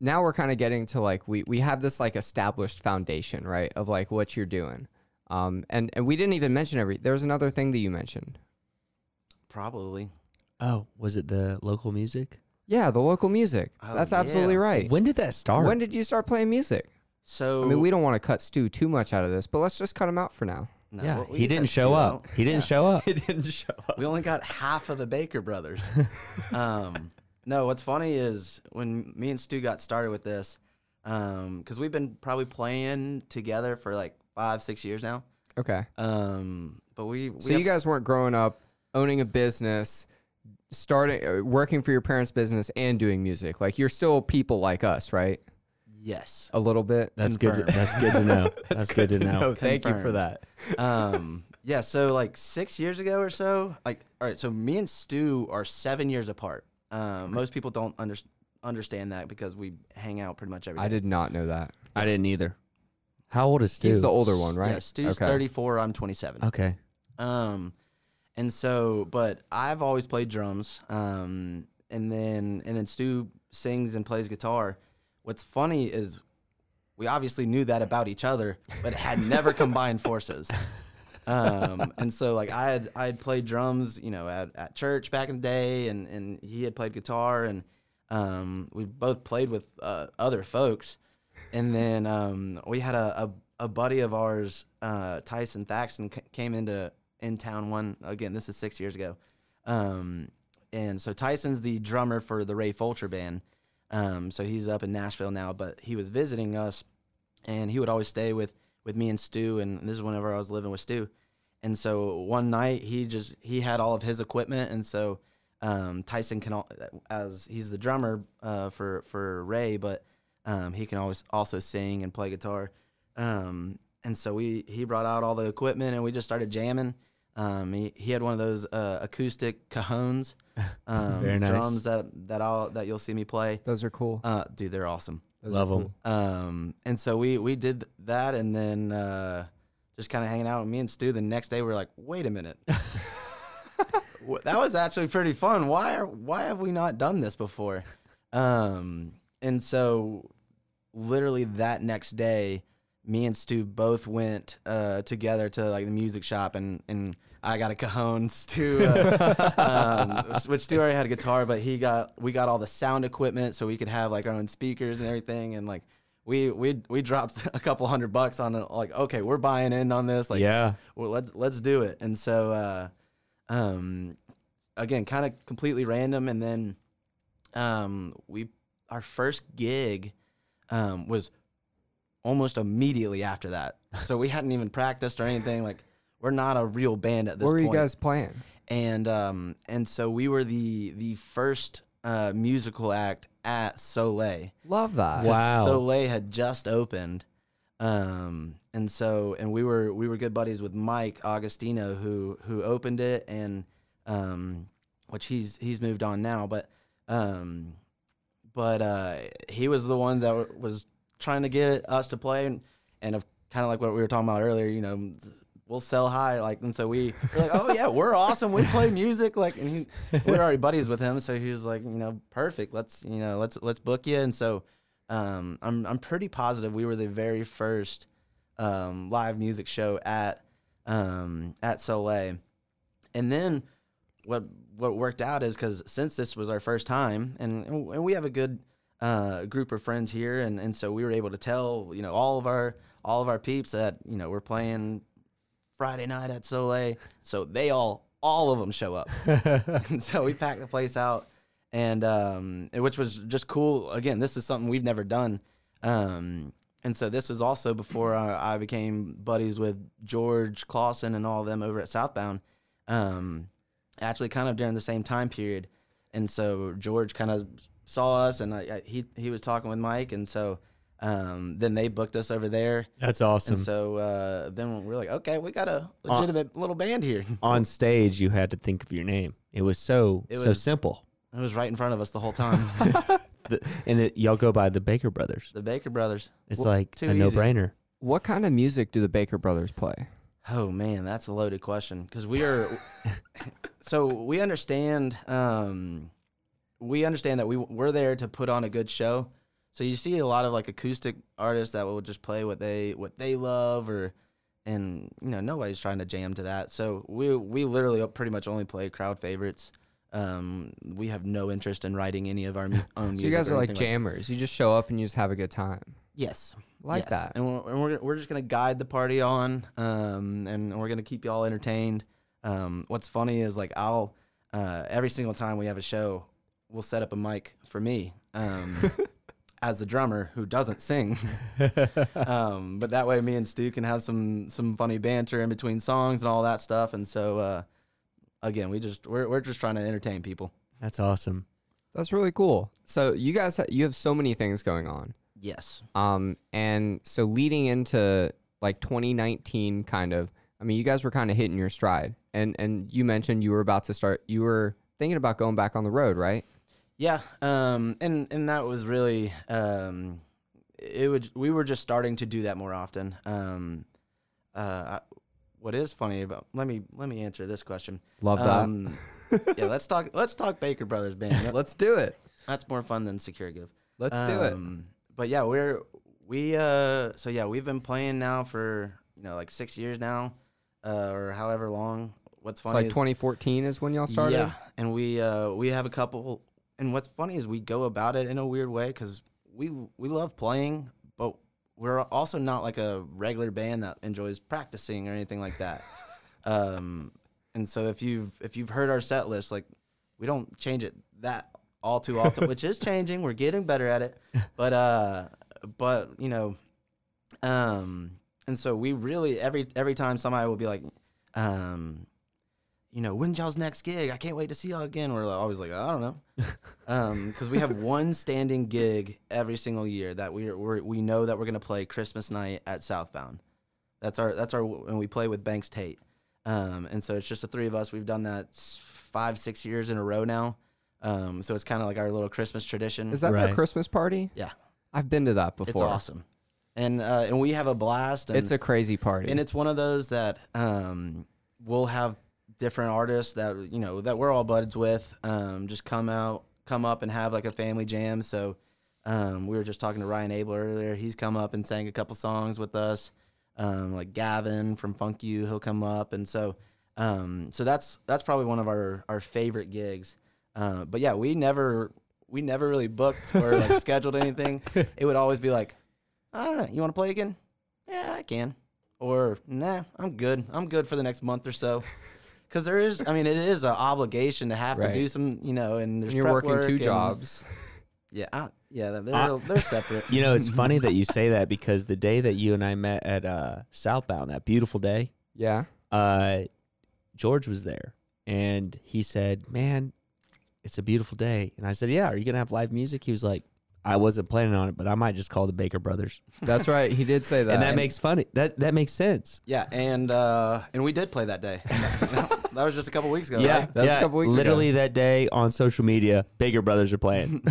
Now we're kind of getting to like we we have this like established foundation, right, of like what you're doing. Um and and we didn't even mention every there's another thing that you mentioned. Probably. Oh, was it the local music? Yeah, the local music. Oh, That's yeah. absolutely right. When did that start? When did you start playing music? So I mean, we don't want to cut Stu too much out of this, but let's just cut him out for now. no, yeah, we he can didn't show up. out. He didn't Yeah. show up. <laughs> He didn't show up. We only got half of the Baker brothers. <laughs> <laughs> um, no, what's funny is when me and Stu got started with this, because we've been probably playing together for like five, six years now. Okay. Um, but we, we So have- you guys weren't growing up owning a business, starting uh, working for your parents' business and doing music. Like you're still people like us, right? yes. A little bit. That's good. To, that's good to know. <laughs> that's, good, to know. Thank you for that. um, yeah. So like six years ago or so, like all right. So me and Stu are seven years apart. Um, most people don't under, understand that because we hang out pretty much every day. I did not know that. I didn't either. How old is Stu? He's the older one, right? Yeah, Stu's Okay. 34. I'm 27. Okay. Um, and so, but I've always played drums. Um, and then and then Stu sings and plays guitar. What's funny is we obviously knew that about each other, but had never <laughs> combined forces. Um, and so like I had I had played drums, you know, at, at church back in the day, and and he had played guitar, and um, we both played with uh, other folks. And then um, we had a, a, a buddy of ours, uh, Tyson Thaxton, c- came into in town one again. This is six years ago, um, and so Tyson's the drummer for the Ray Fulcher band. Um, so he's up in Nashville now, but he was visiting us, and he would always stay with with me and Stu. And this is whenever I was living with Stu. And so one night he just he had all of his equipment, and so um, Tyson can as he's the drummer uh, for for Ray, but um, he can always also sing and play guitar. Um, and so we he brought out all the equipment and we just started jamming. Um, he, he had one of those uh, acoustic cajones, <laughs> um, nice. drums that that I'll that you'll see me play. Those are cool. Uh, dude, they're awesome. Love are 'em. cool. Um, and so we we did that, and then uh, just kind of hanging out with me and Stu. The next day, we were like, wait a minute, <laughs> that was actually pretty fun. Why are why have we not done this before? Um, and so literally that next day, me and Stu both went uh, together to like the music shop, and and I got a cajon. Stu, uh, <laughs> um, which Stu already had a guitar, but he got we got all the sound equipment so we could have like our own speakers and everything, and like we we we dropped <laughs> a couple hundred bucks on it. Like, okay, we're buying in on this. Like, yeah. well, let's let's do it. And so, uh, um, again, kind of completely random. And then, um, we our first gig, um, was almost immediately after that. So we hadn't even practiced or anything. Like, we're not a real band at this What were point. you guys playing? and um, and so we were the the first uh musical act at Soleil. Love that. Wow. Soleil had just opened. Um, and so, and we were, we were good buddies with Mike Augustino who, who opened it and, um, which he's, he's moved on now, but, um, but, uh, he was the one that w- was trying to get us to play and, and of kind of like what we were talking about earlier, you know, we'll sell high. Like, and so we like, oh yeah, we're awesome. We play music. Like, and he, we're already buddies with him. So he was like, you know, perfect. Let's, you know, let's, let's book you. And so, um, I'm I'm pretty positive we were the very first um, live music show at um, at Soleil, and then what what worked out is because since this was our first time, and and we have a good uh, group of friends here, and, and so we were able to tell you know all of our all of our peeps that you know we're playing Friday night at Soleil, so they all all of them show up, and <laughs> <laughs> so we packed the place out and um, which was just cool. Again, this is something we've never done, um, and so this was also before I, I became buddies with George Clausen and all of them over at Southbound. Um, actually, kind of during the same time period, and so George kind of saw us, and I, I, he he was talking with Mike, and so um, then they booked us over there, That's awesome. and so uh, then we're like, okay, we got a legitimate little band here. <laughs> On stage, you had to think of your name. It was so It so simple. It was right in front of us the whole time. <laughs> <laughs> The, and it, y'all go by the Baker Brothers. the Baker Brothers. It's Well, like too a no-brainer. What kind of music do the Baker Brothers play? Oh man, that's a loaded question because we are. so we understand. Um, we understand that we we're there to put on a good show. So you see a lot of like acoustic artists that will just play what they what they love, or and you know nobody's trying to jam to that. So we we literally pretty much only play crowd favorites. Um, we have no interest in writing any of our mu- <laughs> own So music. you guys are like jammers. You just show up and you just have a good time. Yes. Like Yes. that. And we're, and we're, we're just going to guide the party on, um, and we're going to keep you all entertained. Um, what's funny is like I'll, uh, every single time we have a show, we'll set up a mic for me, um, <laughs> as a drummer who doesn't sing. <laughs> um, but that way me and Stu can have some, some funny banter in between songs and all that stuff. And so, uh, again, we just, we're, we're just trying to entertain people. That's awesome. That's really cool. So you guys, ha- you have so many things going on. Yes. Um, and so leading into like 2019, kind of. I mean, you guys were kind of hitting your stride, and and you mentioned you were about to start. You were thinking about going back on the road, right? Yeah, um, and and that was really um, it would we were just starting to do that more often. Um, uh, I- what is funny about let me let me answer this question. Love that. Um, yeah, let's talk let's talk Baker Brothers band. <laughs> Let's do it. That's more fun than Secure Give. Let's do it. Um, But yeah, we're we uh so yeah we've been playing now for you know like six years now, uh, or however long. What's It's funny like is 2014 is when y'all started. yeah, and we uh, we have a couple. And what's funny is we go about it in a weird way because we we love playing, but we're also not like a regular band that enjoys practicing or anything like that. <laughs> um, and so if you've if you've heard our set list, like we don't change it that all too often, which is changing. We're getting better at it, <laughs> but uh, but you know, um, and so we really every every time somebody will be like, um, you know, when's y'all's next gig? I can't wait to see y'all again. We're always like, I don't know, <laughs> um, because we have one standing gig every single year that we we're, we know that we're gonna play Christmas night at Southbound. That's our that's our and we play with Banks Tate. Um, and so it's just the three of us. We've done that five, six years in a row now. Um, so it's kind of like our little Christmas tradition. Is that their Christmas party? Yeah. I've been to that before. it's awesome, and uh, and we have a blast. And, It's a crazy party. and it's one of those that um, we'll have different artists that you know that we're all buds with um, just come out come up and have like a family jam. So um, we were just talking to ryan abel earlier. He's come up and sang a couple songs with us. Um, like gavin from funk you he'll come up. And so um, so that's that's probably one of our our favorite gigs. Uh, but yeah we never we never really booked or like <laughs> scheduled anything. It would always be like i don't know you want to play again? Yeah i can. Or nah, I'm good. I'm good for the next month or so. Because there is, I mean, it is an obligation to have Right. to do some, you know, and there's and you're prep working work two and- jobs. <laughs> Yeah, I, yeah, they're I- they're separate. <laughs> You know, it's funny that you say that <laughs> because the day that you and I met at uh, Southbound, that beautiful day, Yeah. uh, George was there and he said, Man, it's a beautiful day. And I said, Yeah, are you going to have live music? He was like, I wasn't planning on it, but I might just call the Baker Brothers. That's right. He did say <laughs> that. and that makes funny. That that makes sense. Yeah, and uh, and we did play that day. <laughs> <laughs> that was just a couple weeks ago. yeah, right? That's a couple weeks ago. Literally that day on social media, Baker Brothers are playing.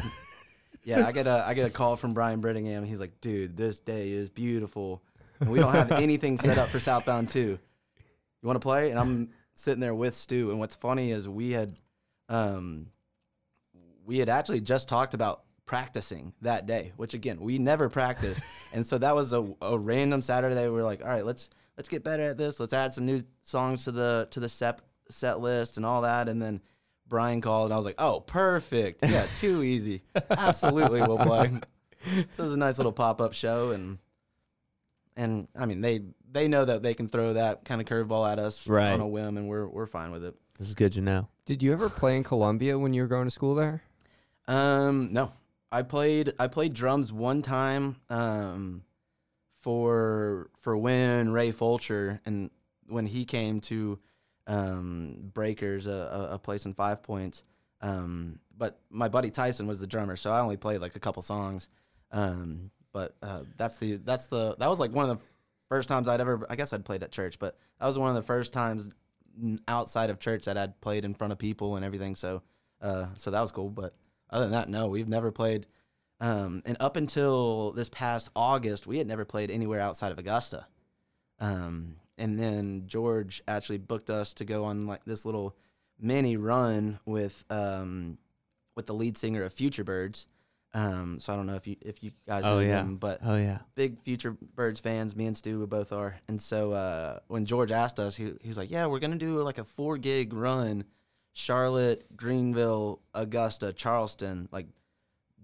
yeah. I get a I get a call from Brian Brittingham. He's like, dude, this day is beautiful, and we don't have anything set up for Southbound Two. You want to play? And I'm sitting there with Stu. And what's funny is we had, um, we had actually just talked about practicing that day, which again we never practice, <laughs> and so that was a, a random Saturday. We were like, all right, let's let's get better at this. Let's add some new songs to the to the set set list and all that, and then. Brian called and I was like, "Oh, perfect! Yeah, <laughs> too easy. Absolutely, we'll play." So it was a nice little pop up show, and and I mean they they know that they can throw that kind of curveball at us Right. on a whim, and we're we're fine with it. this is good to know. Did you ever play in Columbia when you were going to school there? Um, no, I played I played drums one time um, for for when Ray Fulcher and when he came to um, Breakers, a, a, place in Five Points. Um, but my buddy Tyson was the drummer, so I only played like a couple songs. Um, but uh, that's the that's the that was like one of the first times I'd ever I guess I'd played at church, but that was one of the first times outside of church that I'd played in front of people and everything. So uh, so that was cool. But other than that, no, we've never played. Um, and up until this past August, we had never played anywhere outside of Augusta. Um, and then George actually booked us to go on like this little mini run with um, with the lead singer of Futurebirds. Um, so I don't know if you if you guys know Oh, yeah. them, but Oh yeah. big Future Birds fans. Me and Stu we both are. And so uh, when George asked us, he, he was like, "Yeah, we're gonna do like a four gig run, Charlotte, Greenville, Augusta, Charleston. Like,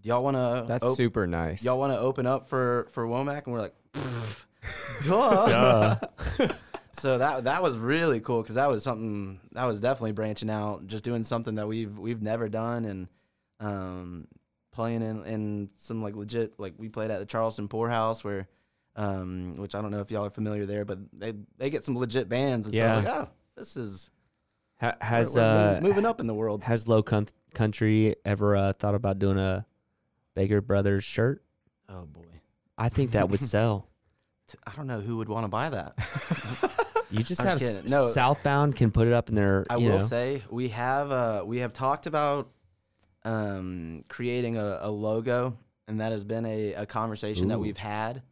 do y'all want to? That's super nice. Y'all want to open up for for Womack?" And we're like, <laughs> "Duh." Duh. <laughs> so that that was really cool because that was something that was definitely branching out, just doing something that we've we've never done, and um, playing in, in some like legit like we played at the Charleston Pour House where, um, which I don't know if y'all are familiar there, but they they get some legit bands, and so I was like, oh, this is Ha- we're- has we're uh moving up in the world. has Low Coun- Country ever uh, thought about doing a Baker Brothers shirt? Oh boy, I think that would <laughs> sell. I don't know who would want to buy that. <laughs> You just I'm have just s- No. Southbound can put it up in their. I will know. say we have uh, we have talked about um, creating a, a logo, and that has been a, a conversation that we've had.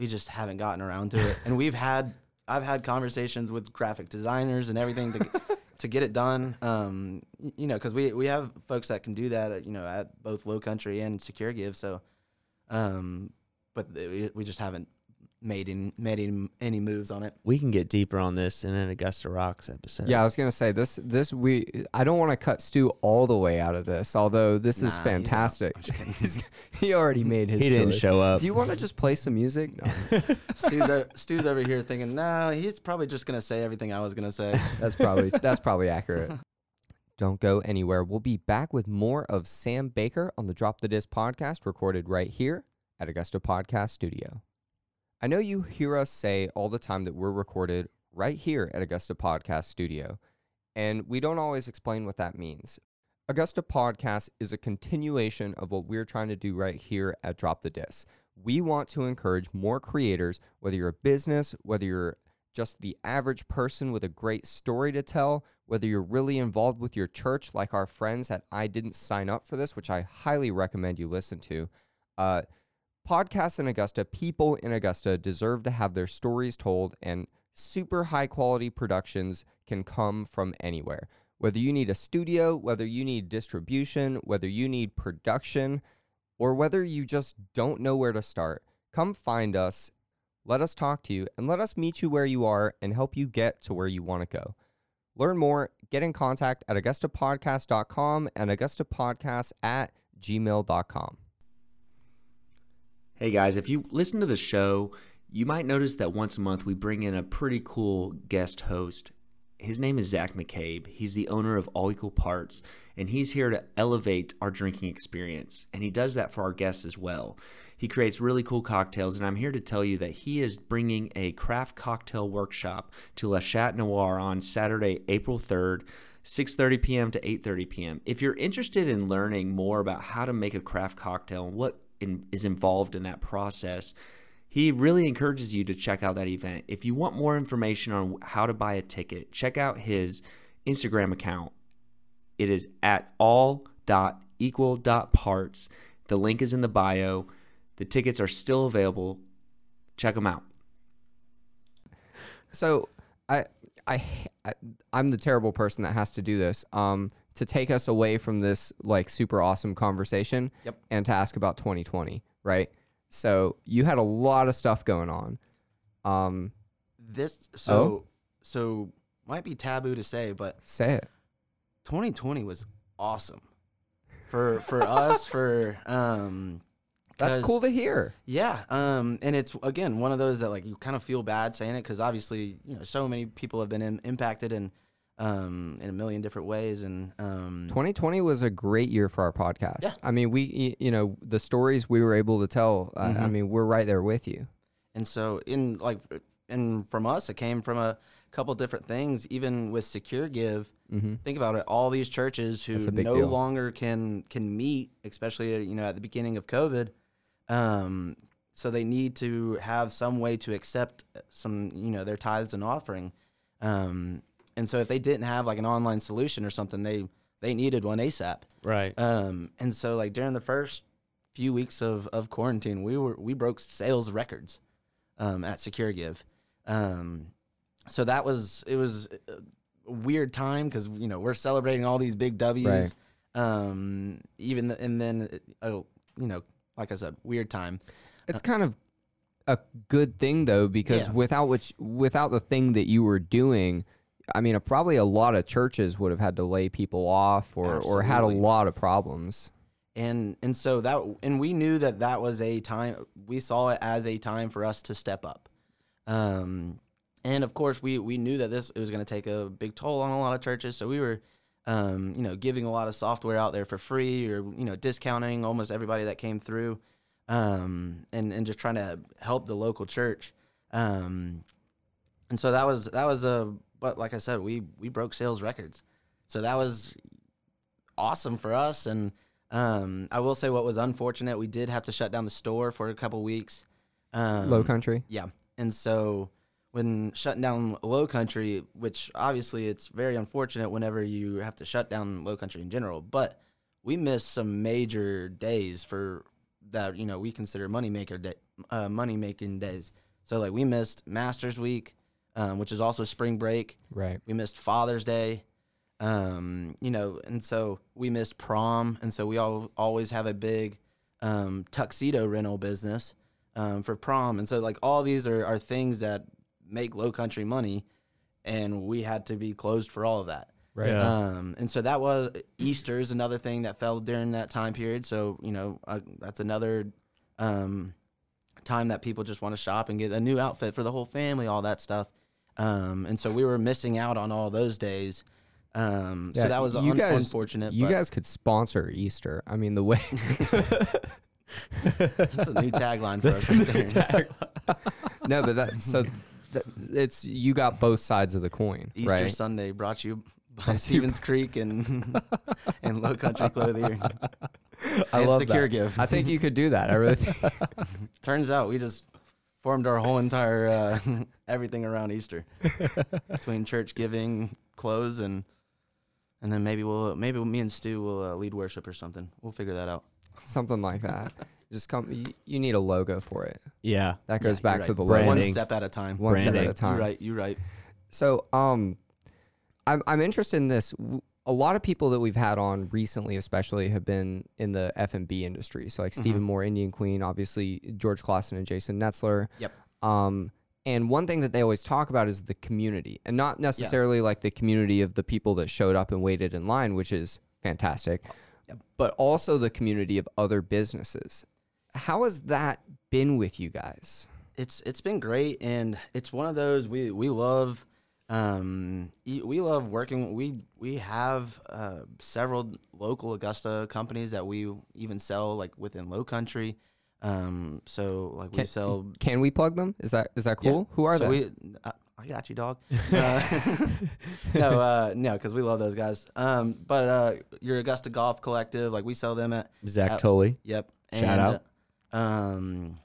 We just haven't gotten around to it, and we've had I've had conversations with graphic designers and everything to <laughs> to get it done. Um, you know, because we we have folks that can do that. At, you know, at both Low Country and Secure Give. So, um, but we, we just haven't made in, made any, any moves on it. we can get deeper on this in an Augusta Rocks episode. Yeah, I was gonna say this. This we. I don't want to cut Stu all the way out of this. Although this Nah, is he's fantastic. I'm just kidding. He's- <laughs> he already made his. he didn't choice. show up. Do you want to just play some music? No, <laughs> Stu's, o- Stu's over here thinking, no, he's probably just gonna say everything I was gonna say. <laughs> that's probably that's probably accurate. Don't go anywhere. We'll be back with more of Sam Baker on the Drop the Dis podcast, recorded right here at Augusta Podcast Studio. I know you hear us say all the time that we're recorded right here at Augusta Podcast Studio, and we don't always explain what that means. Augusta Podcast is a continuation of what we're trying to do right here at Drop the Dis. We want to encourage more creators, whether you're a business, whether you're just the average person with a great story to tell, whether you're really involved with your church, like our friends at I Didn't Sign Up for This, which I highly recommend you listen to. Uh, podcasts in Augusta, people in Augusta deserve to have their stories told, and super high quality productions can come from anywhere. Whether you need a studio, whether you need distribution, whether you need production, or whether you just don't know where to start, come find us let us talk to you and let us meet you where you are and help you get to where you want to go. Learn more, get in contact at augustapodcast.com and augustapodcast at gmail.com. Hey guys, if you listen to the show, you might notice that once a month we bring in a pretty cool guest host. His name is Zach McCabe. He's the owner of All Equal Parts, and he's here to elevate our drinking experience. And he does that for our guests as well. He creates really cool cocktails, and I'm here to tell you that he is bringing a craft cocktail workshop to La Chat Noir on Saturday, April 3rd. 6:30 p.m. to 8:30 p.m. If you're interested in learning more about how to make a craft cocktail and what in, is involved in that process, he really encourages you to check out that event. If you want more information on how to buy a ticket, check out his Instagram account. It is at all.equal.parts. The link is in the bio. The tickets are still available. Check them out. So I, I, I I'm the terrible person that has to do this. Um, to take us away from this like super awesome conversation. Yep. And to ask about 2020, right? So you had a lot of stuff going on. Um, This so Oh? so might be taboo to say, but say it. 2020 was awesome for for <laughs> us for um that's cool to hear. Yeah, um, and it's again one of those that like you kind of feel bad saying it because obviously you know so many people have been in, impacted in um, in a million different ways, and um, 2020 was a great year for our podcast. Yeah. I mean, we, you know, the stories we were able to tell. I I mean, we're right there with you. and so in like and from us it came from a couple different things. Even with Secure Give, hmm think about it. All these churches who That's a big no deal. longer can can meet, especially uh, you know at the beginning of COVID, um, so they need to have some way to accept some you know their tithes and offering, um, and so if they didn't have like an online solution or something, they they needed one ASAP. Right. Um, and so like during the first few weeks of, of quarantine, we were we broke sales records um, at Secure Give. Um, so that was it was a weird time because you know we're celebrating all these big W's. Right. Um, even the, and then uh, you know like I said, weird time. It's kind of a good thing though, because Yeah. without which, without the thing that you were doing, I mean, probably a lot of churches would have had to lay people off or or had a lot of problems. and and so that and we knew that that was a time we saw it as a time for us to step up. Um and of course we we knew that this it was going to take a big toll on a lot of churches. So we were um you know giving a lot of software out there for free or you know discounting almost everybody that came through um and and just trying to help the local church. Um and so that was that was a but like i said we we broke sales records so that was awesome for us and um, I will say what was unfortunate, we did have to shut down the store for a couple weeks. Um, Low country. Yeah. And so when shutting down low country, which obviously it's very unfortunate whenever you have to shut down low country in general, but we missed some major days for that, you know, we consider money maker day, uh, money making days. So like we missed Masters Week, um, which is also spring break. Right. We missed Father's Day. Um, you know, and so we missed prom, and so we all always have a big um, tuxedo rental business um, for prom, and so like all these are, are things that make low country money, and we had to be closed for all of that. Right. Yeah. Um, and so that was Easter is another thing that fell during that time period. So you know uh, that's another um, time that people just want to shop and get a new outfit for the whole family, all that stuff. Um, and so we were missing out on all those days. Um, Yeah, so that was you un- guys- unfortunate. You guys could sponsor Easter. I mean, the way <laughs> <laughs> that's a new tagline for us right there. <laughs> no, but that so that, it's you got both sides of the coin, Easter right? Sunday brought you by Stevens Creek and and Low Country Clothing. I and love Secure that. Give. I think you could do that. I really think. Turns out we just formed our whole entire uh, everything around Easter <laughs> between church giving, clothes, and and then maybe we'll maybe me and Stu will uh, lead worship or something. We'll figure that out. Something like that. Just come. You, you need a logo for it. Yeah. That goes Yeah, back you're to the Branding. One step at a time. One step at a time. You're right. You're right. So, um, I'm I'm interested in this. A lot of people that we've had on recently, especially, have been in the F and B industry. So, like Stephen Moore, Indian Queen, obviously George Clausen and Jason Netzler. Yep. Um, and one thing that they always talk about is the community, and not necessarily like the community of the people that showed up and waited in line, which is fantastic, Yep. but also the community of other businesses. How has that been with you guys? it's it's been great and it's one of those we we love um we love working we we have uh several local augusta companies that we even sell like within low country um so like we Can- sell Can we plug them? Is that is that Yeah. cool? Who are so they? we I, I got you dog uh, <laughs> no uh no because we love those guys um but uh your augusta golf collective like we sell them at Zach Uh, Tolley. Yep. Shout out. Um,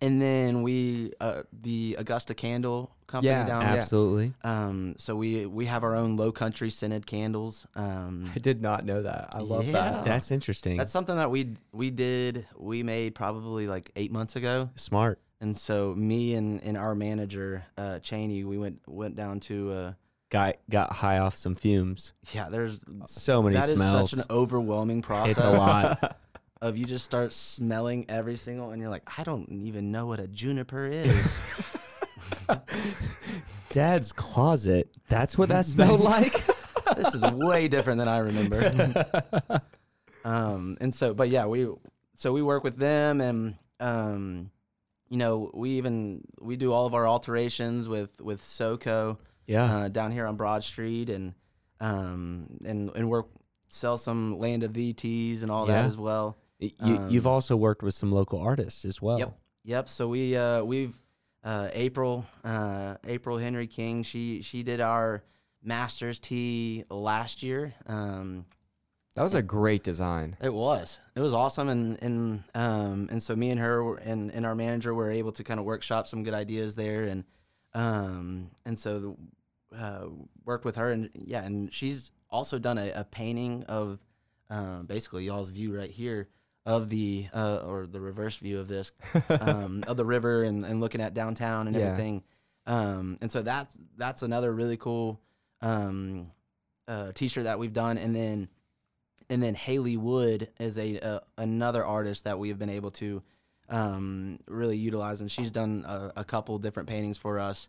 and then we uh, the Augusta Candle Company Yeah, down. yeah. Absolutely. Um, so we we have our own Low Country scented candles. Um, I did not know that. I love Yeah. that. That's interesting. that's something that we we did we made probably like eight months ago. smart. And so me and, and our manager uh, Cheney, we went went down to uh, Guy got high off some fumes. yeah. There's So many that is smells. such an overwhelming process. it's a lot. <laughs> of you just start smelling every single and you're like I don't even know what a juniper is. <laughs> Dad's closet. That's what that <laughs> smelled like. <laughs> this is way different than I remember. um, and so, but yeah, we so we work with them, and um, you know, we even we do all of our alterations with with SoCo Yeah. uh, down here on Broad Street, and um, and and work sell some Land of VTs and all that as well. Y- you, you've um, also worked with some local artists as well. Yep. Yep. So we uh we've uh April uh April Henry King she she did our Masters tee last year. Um That was a great design. it was. It was awesome and and um and so me and her and and our manager were able to kind of workshop some good ideas there and um and so uh worked with her and yeah and she's also done a, a painting of uh, basically y'all's view right here of the uh, or the reverse view of this <laughs> um, of the river and, and looking at downtown and Yeah. everything. Um, and so that's that's another really cool um, uh, t-shirt that we've done. And then and then Haley Wood is a uh, another artist that we have been able to um, really utilize, and she's done a, a couple different paintings for us.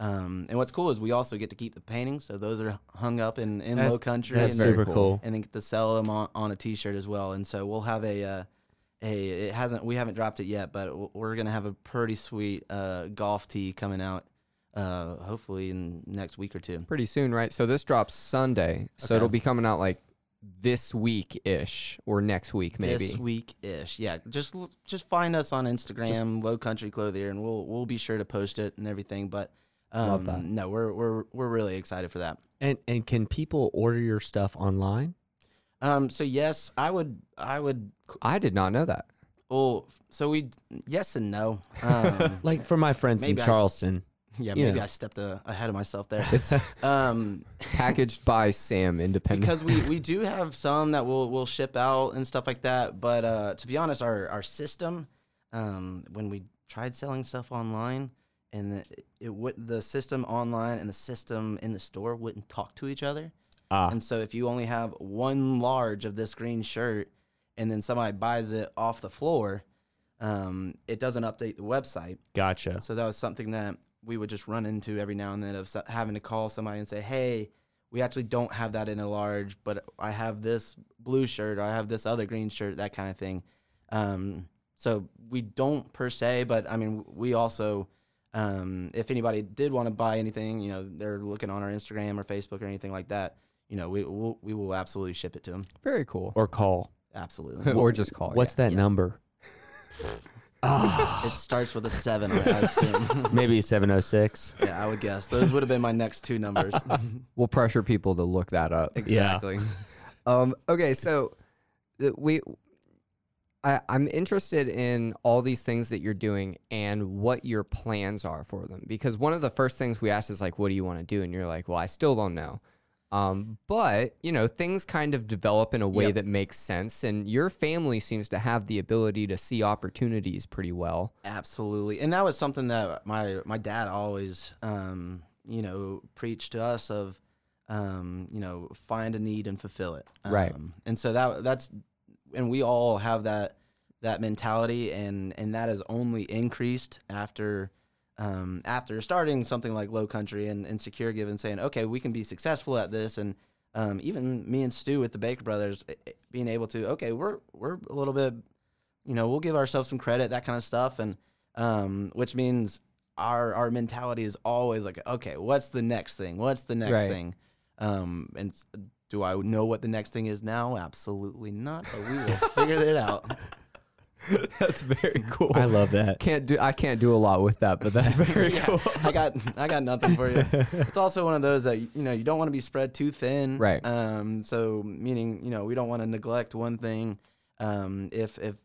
Um, and what's cool is we also get to keep the paintings, so those are hung up in, in That's- low country. That's and super cool. cool. and then get to sell them on, on a T-shirt as well. And so we'll have a uh, a it hasn't we haven't dropped it yet, but we're gonna have a pretty sweet uh, golf tee coming out uh, hopefully in next week or two. Pretty soon, right? So this drops Sunday. So Okay. it'll be coming out like this week ish or next week maybe. This week ish, yeah. Just just find us on Instagram, Low Country Clothier, and we'll we'll be sure to post it and everything. But um, Love that. no, we're we're we're really excited for that. And and can people order your stuff online? Um, so yes, I would I would. I did not know that. Well, so we yes and no. Um, <laughs> Like for my friends in Maybe I s- Charleston. yeah, maybe know. I stepped uh, ahead of myself there. It's <laughs> Um, packaged by Sam Independent. because we, we <laughs> do have some that we'll we'll ship out and stuff like that. But uh, to be honest, our our system, um, when we tried selling stuff online, and the, it would the system online and the system in the store wouldn't talk to each other. Ah, And so if you only have one large of this green shirt, and then somebody buys it off the floor, um, it doesn't update the website. gotcha. So that was something that we would just run into every now and then of having to call somebody and say, "Hey, we actually don't have that in a large, but I have this blue shirt, or I have this other green shirt, that kind of thing." Um, so we don't per se, but I mean, we also, um, if anybody did want to buy anything, you know, they're looking on our Instagram or Facebook or anything like that, you know, we we'll, we will absolutely ship it to them. Very cool. Or call. Absolutely. <laughs> or just call. What's that number? <laughs> it starts with a seven, I assume. <laughs> Maybe 706. yeah, I would guess those would have been my next two numbers. We'll pressure people to look that up. exactly. Um, okay, so uh, we I, I'm interested in all these things that you're doing and what your plans are for them. Because one of the first things we ask is like, what do you want to do? And you're like, well, I still don't know. Um, but you know, things kind of develop in a way Yep. that makes sense, and your family seems to have the ability to see opportunities pretty well. Absolutely, and that was something that my my dad always, um, you know, preached to us of, um, you know, find a need and fulfill it. Right. Um, and so that that's, and we all have that that mentality, and and that has only increased after. Um, after starting something like Low Country and, and Secure Given, saying, okay, we can be successful at this, and um, even me and Stu with the Baker Brothers eh, eh, being able to, okay, we're we're a little bit you know, we'll give ourselves some credit, that kind of stuff, and um, which means our our mentality is always like, okay, what's the next thing? What's the next Right. thing? Um, and do I know what the next thing is now? Absolutely not, but we will <laughs> figure it out. that's very <laughs> cool. I love that. can't do I can't do a lot with that, but that's very <laughs> Yeah, cool. I got I got nothing for you. It's also one of those that you know you don't want to be spread too thin, Right. Um, so meaning you know we don't want to neglect one thing, um, if if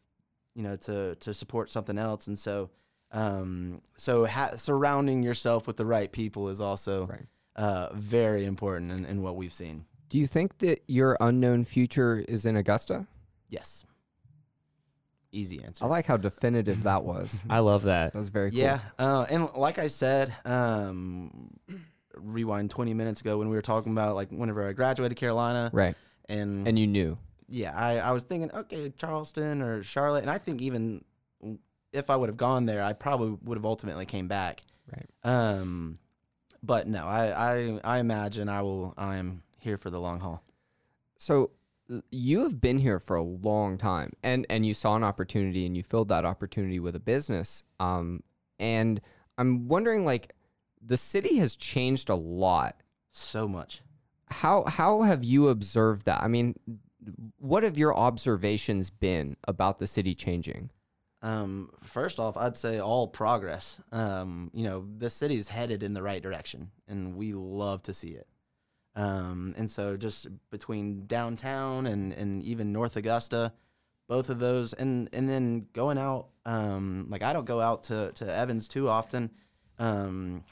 you know to to support something else, and so um, so ha- surrounding yourself with the right people is also Right. uh, very important in, in what we've seen. Do you think that your unknown future is in Augusta? Yes, easy answer. I like how definitive that was. <laughs> I love that. That was very cool. Yeah, uh, and like I said, um, rewind 20 minutes ago when we were talking about like whenever I graduated Carolina, Right. and, And you knew. yeah, I, I was thinking, okay, Charleston or Charlotte, and I think even if I would have gone there, I probably would have ultimately came back. Right. Um, but no, I, I I imagine I will. I am here for the long haul. So you have been here for a long time and and you saw an opportunity and you filled that opportunity with a business. Um and I'm wondering like the city has changed a lot. So much. How how have you observed that? I mean, what have your observations been about the city changing? Um, first off, I'd say all progress. Um, you know, the city's headed in the right direction, and we love to see it. Um, and so just between downtown and, and even North Augusta, both of those, and and then going out, um, like I don't go out to, to Evans too often, um,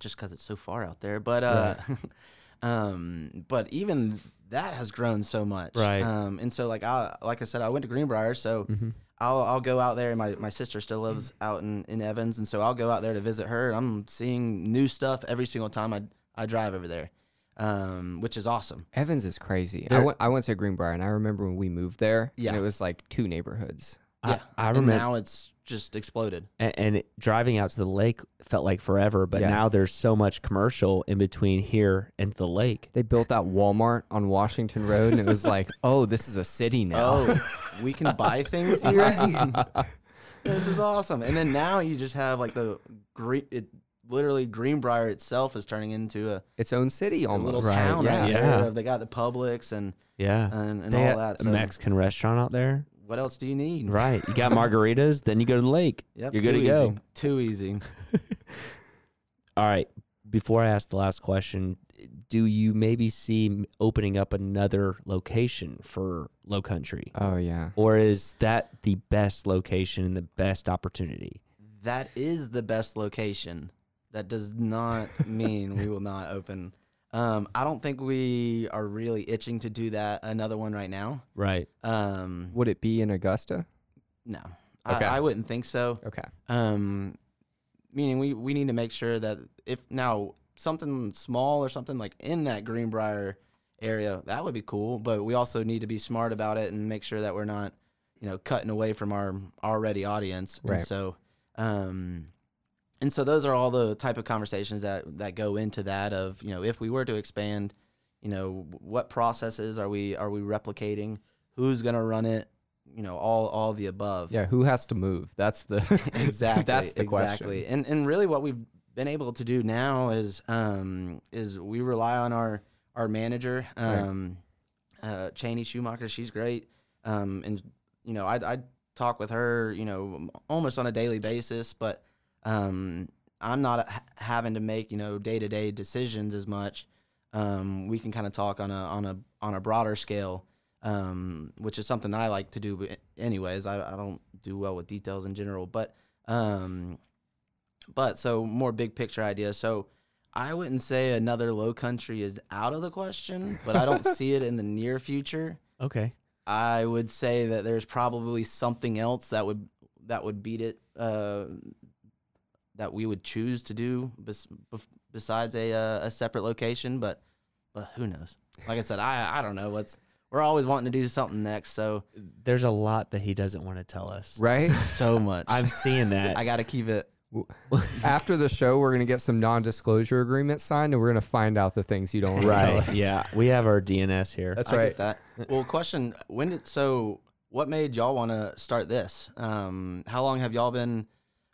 just because it's so far out there. But uh, <laughs> um, but even that has grown so much, Right. Um, and so like I like I said, I went to Greenbrier, so. Mm-hmm. I'll I'll go out there. and My my sister still lives out in, in Evans, and so I'll go out there to visit her. And I'm seeing new stuff every single time I I drive over there, um, which is awesome. Evans is crazy. I There- went I went to Greenbrier and I remember when we moved there Yeah. and it was like two neighborhoods. I- Yeah, I and remember- now it's just exploded. and, and it- driving out to the lake felt like forever, but Yeah. now there's so much commercial in between here and the lake. They built that Walmart on Washington Road and it was like, <laughs> "Oh, this is a city now." Oh, we can buy things <laughs> here. <laughs> this is awesome. And then now you just have like the green. It literally Greenbrier itself is turning into a, its own city a almost. little Right, town yeah. right Yeah. there. They got the Publix and Yeah, and, and they all had that. a So Mexican restaurant out there. what else do you need? Right, you got margaritas, then you go to the lake. Yep, You're good too to go. easy. Too easy. <laughs> All right. Before I ask the last question, do you maybe see opening up another location for Low Country, Oh yeah. or is that the best location and the best opportunity? That is the best location. That does not <laughs> mean we will not open. Um, I don't think we are really itching to do that another one right now. Right. Um, Would it be in Augusta? no, Okay. I, I wouldn't think so. Okay. Um, meaning we, we need to make sure that if now something small or something like in that Greenbrier area, that would be cool. But we also need to be smart about it and make sure that we're not, you know, cutting away from our already audience. Right. And so, um, and so those are all the type of conversations that that go into that of you know if we were to expand, you know, what processes are we are we replicating? Who's gonna run it? You know, all all the above Yeah. Who has to move? That's the <laughs> <laughs> exactly That's the exactly question. and and really what we've been able to do now is um is we rely on our our manager um uh cheney schumacher she's great um and you know i i talk with her you know almost on a daily basis but um i'm not having to make you know day-to-day decisions as much um we can kind of talk on a on a on a broader scale um, which is something I like to do. But anyways, I, I don't do well with details in general, but um, but so more big picture ideas. So I wouldn't say another low country is out of the question, but I don't see it in the near future. Okay. I would say that there's probably something else that would that would beat it. Uh, that we would choose to do bes- besides a uh, a separate location, but but who knows? Like I said, I I don't know what's. We're always wanting to do something next, so There's a lot that he doesn't want to tell us. Right? <laughs> so much. I'm seeing that. I got to keep it. <laughs> After the show, we're gonna get some non-disclosure agreements signed, and we're gonna find out the things you don't want to tell right. us. Yeah. We have our DNS here. That's I right. get that. Well, question: When did so? What made y'all want to start this? Um, how long have y'all been?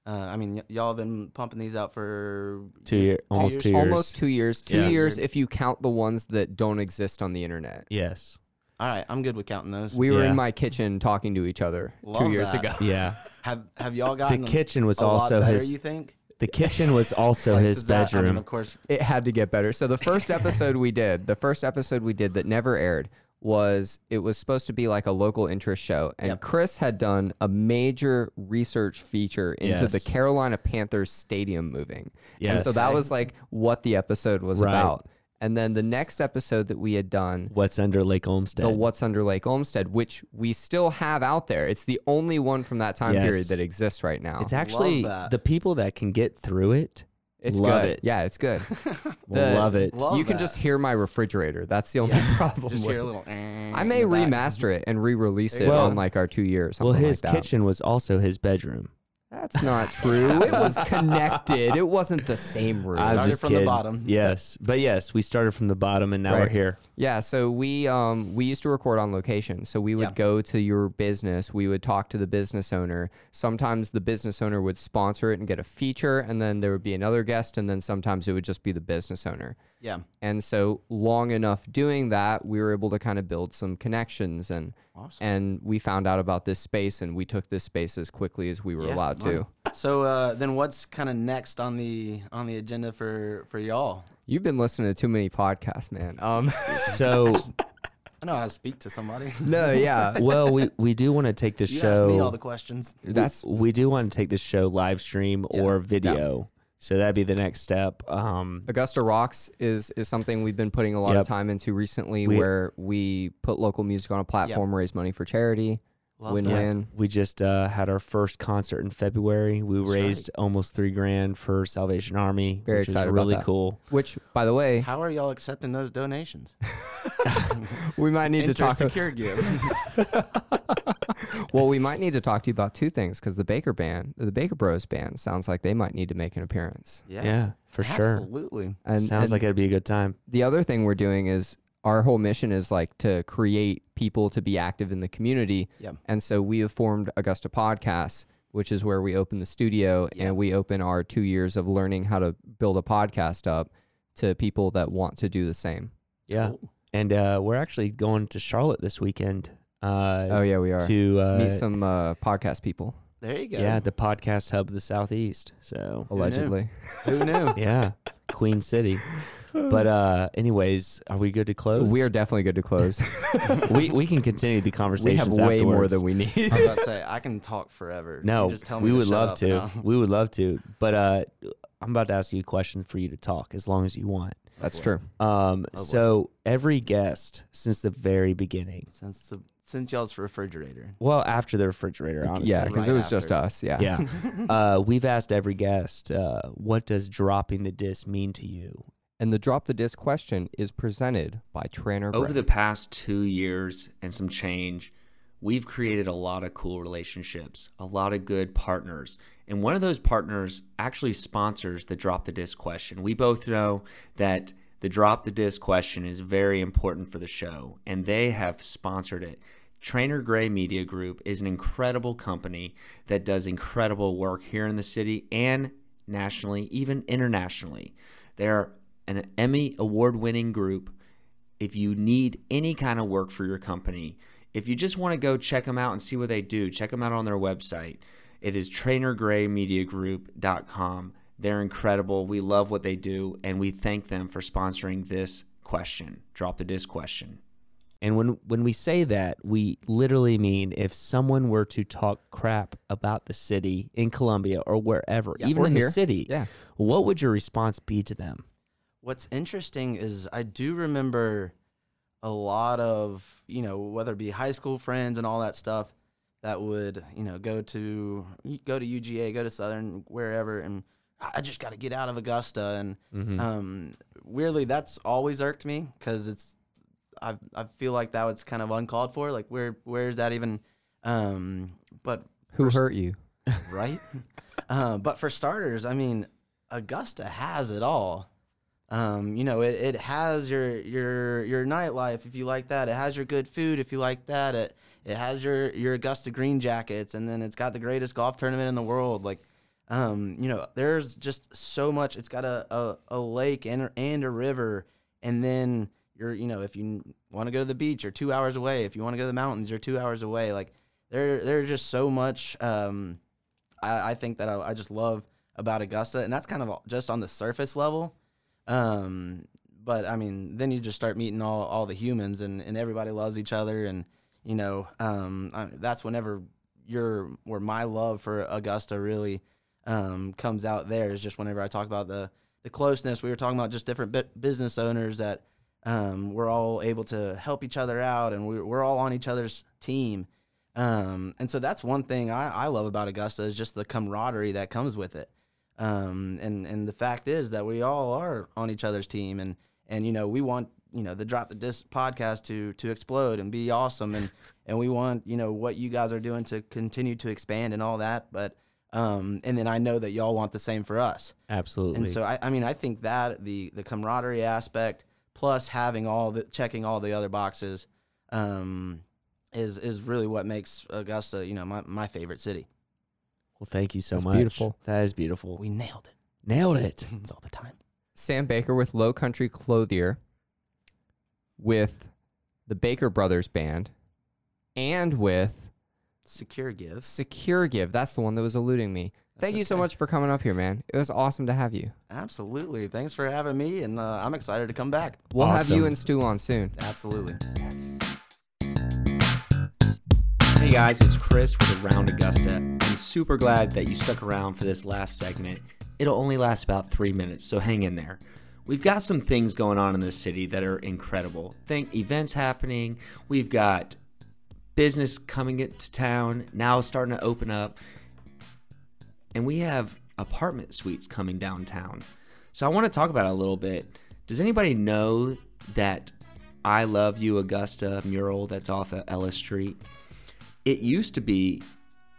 Uh, I mean, y- y'all have been pumping these out for two year, almost years? two years. Almost two years. Two Yeah. years if you count the ones that don't exist on the internet. Yes. All right, I'm good with counting those. We were Yeah. in my kitchen talking to each other two years that. ago. Yeah. <laughs> have have y'all The gotten kitchen was a lot also better, his. You think? The kitchen was <laughs> also Like, his does that- I bedroom. mean, of course. It had to get better. So the first <laughs> episode we did, the first episode we did that never aired was it was supposed to be like a local interest show and Yep. Chris had done a major research feature into the Carolina Panthers stadium moving. And so that was like what the episode was Right. about. And then the next episode that we had done What's under Lake Olmsted? the What's Under Lake Olmsted, which we still have out there. It's the only one from that time Yes. period that exists right now. It's actually the people that can get through it. It's love good. it. Yeah, it's good. <laughs> will love it. Love you can that. just hear my refrigerator. That's the only <laughs> problem. Just with hear a it. little. eh I may the back. remaster it and re-release it Well- on like our two years. Well, his like that. kitchen was also his bedroom. That's not true. <laughs> it was connected. It wasn't the same room. I'm Started just from the kidding. bottom. Yes, but yes, we started from the bottom and now we're here. Yeah, so we um we used to record on location. So we would Yeah. go to your business, we would talk to the business owner. Sometimes the business owner would sponsor it and get a feature and then there would be another guest and then sometimes it would just be the business owner. Yeah. And so long enough doing that, we were able to kind of build some connections and Awesome. and we found out about this space and we took this space as quickly as we were Yeah, allowed to. So uh, then, what's kind of next on the on the agenda for for y'all? You've been listening to too many podcasts, man. Um <laughs> So, I know how to speak to somebody. <laughs> no, yeah. well, we, we do want to take this you show. asked me all the questions. That's we do want to take this show live stream or video. So that'd be the next step. Um, Augusta Rocks is is something we've been putting a lot Yep. of time into recently, We- where we put local music on a platform, raise money for charity, Love win that. win. we just uh, had our first concert in February. We That's raised almost three grand for Salvation Army, Very which excited is about really that. cool. Which, by the way, How are y'all accepting those donations? <laughs> we might need to talk. secure give. <laughs> Well, we might need to talk to you about two things because the Baker band, the Baker Bros band, sounds like they might need to make an appearance. Yeah, for sure. Absolutely. And, Sounds and like it'd be a good time. the other thing we're doing is our whole mission is like to create people to be active in the community. Yep. And so we have formed Augusta Podcasts, which is where we open the studio Yeah. and we open our two years of learning how to build a podcast up to people that want to do the same. Yeah, Cool. and uh, we're actually going to Charlotte this weekend. Uh, oh yeah, we are. to uh, Meet some uh, podcast people, There you go. yeah, the podcast hub of the southeast. So Who knew? allegedly. Who knew? <laughs> yeah, Queen City. But uh, anyways, are we good to close? We are definitely good to close. <laughs> <laughs> we we can continue the we conversation. have way more than we need. I was about to say I can talk forever. You No, just tell me we to would shut love up to. now. We would love to. But uh, I'm about to ask you a question for you to talk as long as you want. That's boy. true. Um, Oh, boy. so every guest since the very beginning, Since the since y'all's refrigerator. well, after the refrigerator, honestly, yeah, because it right was just after. us. Yeah. yeah. <laughs> uh, we've asked every guest, uh, what does dropping the dis mean to you? And the drop the Dis question is presented by Tranter. Over Grey. the past two years and some change, we've created a lot of cool relationships, a lot of good partners. And one of those partners actually sponsors the Drop the Dis question. We both know that the Drop the Dis question is very important for the show, and they have sponsored it. Tranter Grey Media Group is an incredible company that does incredible work here in the city and nationally, even internationally. They're an Emmy award winning group if you need any kind of work for your company, if you just want to go check them out and see what they do, check them out on their website. It is trainergraymediagroup.com. They're incredible. We love what they do, and we thank them for sponsoring this question. Drop the Dis question. And when when we say that, we literally mean if someone were to talk crap about the city in Columbia or wherever, Yeah, even or in here. the city, Yeah. what would your response be to them? What's interesting is I do remember a lot of, you know, whether it be high school friends and all that stuff that would, you know, go to go to UGA, go to Southern, wherever, and I just got to get out of Augusta. And Mhm. um, weirdly, that's always irked me because it's, I I feel like that was kind of uncalled for. Like where where is that even? Um, but Who First- hurt you? <laughs> right? uh, but for starters, I mean, Augusta has it all. Um, you know, it, it has your your your nightlife if you like that. It has your good food if you like that. It it has your your Augusta Green Jackets, and then it's got the greatest golf tournament in the world. Like, um, you know, there's just so much. It's got a a, a lake and and a river, and then you're you know if you want to go to the beach, you're two hours away. If you want to go to the mountains, you're two hours away. Like there there's just so much. Um, I, I think that I, I just love about Augusta, and that's kind of just on the surface level. Um, but I mean, then you just start meeting all, all the humans, and, and everybody loves each other, and you know, um, I, that's whenever your where my love for Augusta really um, comes out. There is just whenever I talk about the the closeness. We were talking about just different bu- business owners that um, we're all able to help each other out, and we're, we're all on each other's team. Um, and so that's one thing I, I love about Augusta is just the camaraderie that comes with it. Um, and, and the fact is that we all are on each other's team and, and, you know, we want, you know, the Drop the Dis podcast to, to explode and be awesome. And, <laughs> and we want, you know, what you guys are doing to continue to expand and all that. But, um, and then I know that y'all want the same for us. Absolutely. And so I, I mean I think that the the camaraderie aspect plus having all the checking all the other boxes um, is is really what makes Augusta you know my, my favorite city. Well, thank you so That's much. beautiful. That is beautiful. We nailed it. nailed it. <laughs> It's all the time. Sam Baker with Low Country Clothier, with the Baker Brothers Band, and with Secure Give. Secure Give. That's the one that was eluding me. Thank you so much for coming up here, man. It was awesome to have you. Absolutely. Thanks for having me, and uh, I'm excited to come back. We'll have you Awesome. and Stu on soon. Absolutely. Hey guys, it's Chris with Around Augusta. I'm super glad that you stuck around for this last segment. It'll only last about three minutes, so hang in there. We've got some things going on in this city that are incredible. Think events happening. We've got business coming into town now starting to open up. And we have apartment suites coming downtown. So I want to talk about it a little bit. Does anybody know that I Love You Augusta mural that's off of Ellis Street? It used to be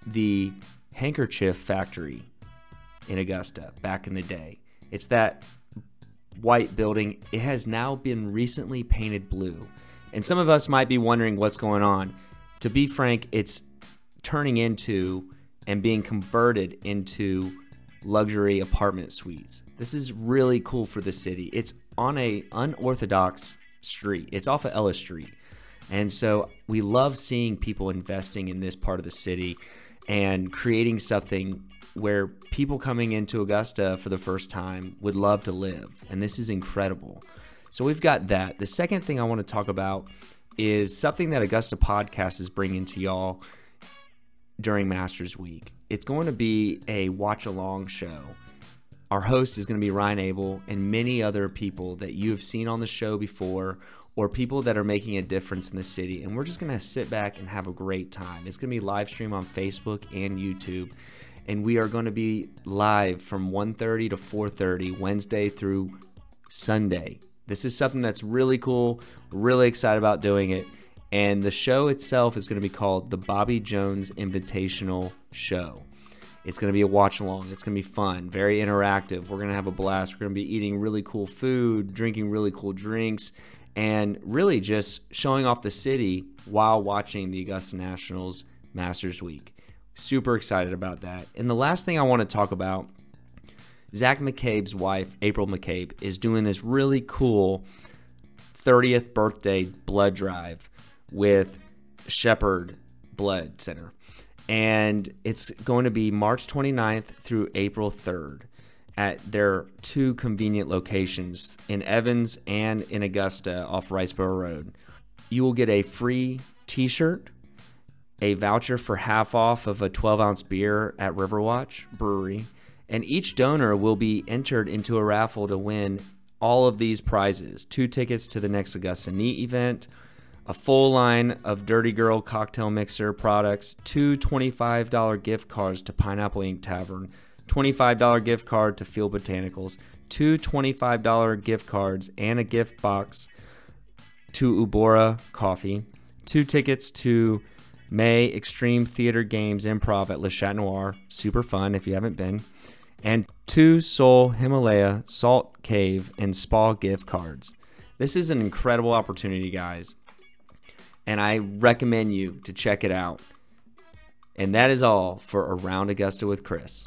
the handkerchief factory in Augusta back in the day. It's that white building. It has now been recently painted blue. And some of us might be wondering what's going on. To be frank, it's turning into and being converted into luxury apartment suites. This is really cool for the city. It's on a unorthodox street. It's off of Ellis Street. And so we love seeing people investing in this part of the city and creating something where people coming into Augusta for the first time would love to live. And this is incredible. So we've got that. The second thing I want to talk about is something that Augusta Podcast is bringing to y'all during Masters Week. It's going to be a watch along show. Our host is going to be Ryan Abel and many other people that you have seen on the show before or people that are making a difference in the city. And we're just to sit back and have a great time. It's to be live stream on Facebook and YouTube. And we are to be live from 1:30 to 4:30 Wednesday through Sunday. This is something that's really cool. Really excited about doing it. And the show itself is going to be called the Bobby Jones Invitational Show. It's going to be a watch along. It's going to be fun, very interactive. We're going to have a blast. We're going to be eating really cool food, drinking really cool drinks, and really just showing off the city while watching the Augusta Nationals Masters Week. Super excited about that. And the last thing I want to talk about Zach McCabe's wife, April McCabe, is doing this really cool 30th birthday blood drive with Shepeard Blood Center. And it's going to be March 29th through April 3rd at their two convenient locations in Evans and in Augusta off Wrightsboro Road. you will get a free t shirt, a voucher for half off of a 12 ounce beer at Riverwatch Brewery, and each donor will be entered into a raffle to win all of these prizes two tickets to the next Augusta Neat event, a full line of Durty Gurl cocktail mixer products, two $25 gift cards to Pineapple Ink Tavern, $25 gift card to Field Botanicals, two $25 gift cards, and a gift box to Ubora Coffee, two tickets to May Extreme Theater Games Improv at Le Chat Noir, super fun if you haven't been, and two Soul Himalaya Salt Cave and Spa gift cards. This is an incredible opportunity, guys, and I recommend you to check it out. And that is all for Around Augusta with Chris.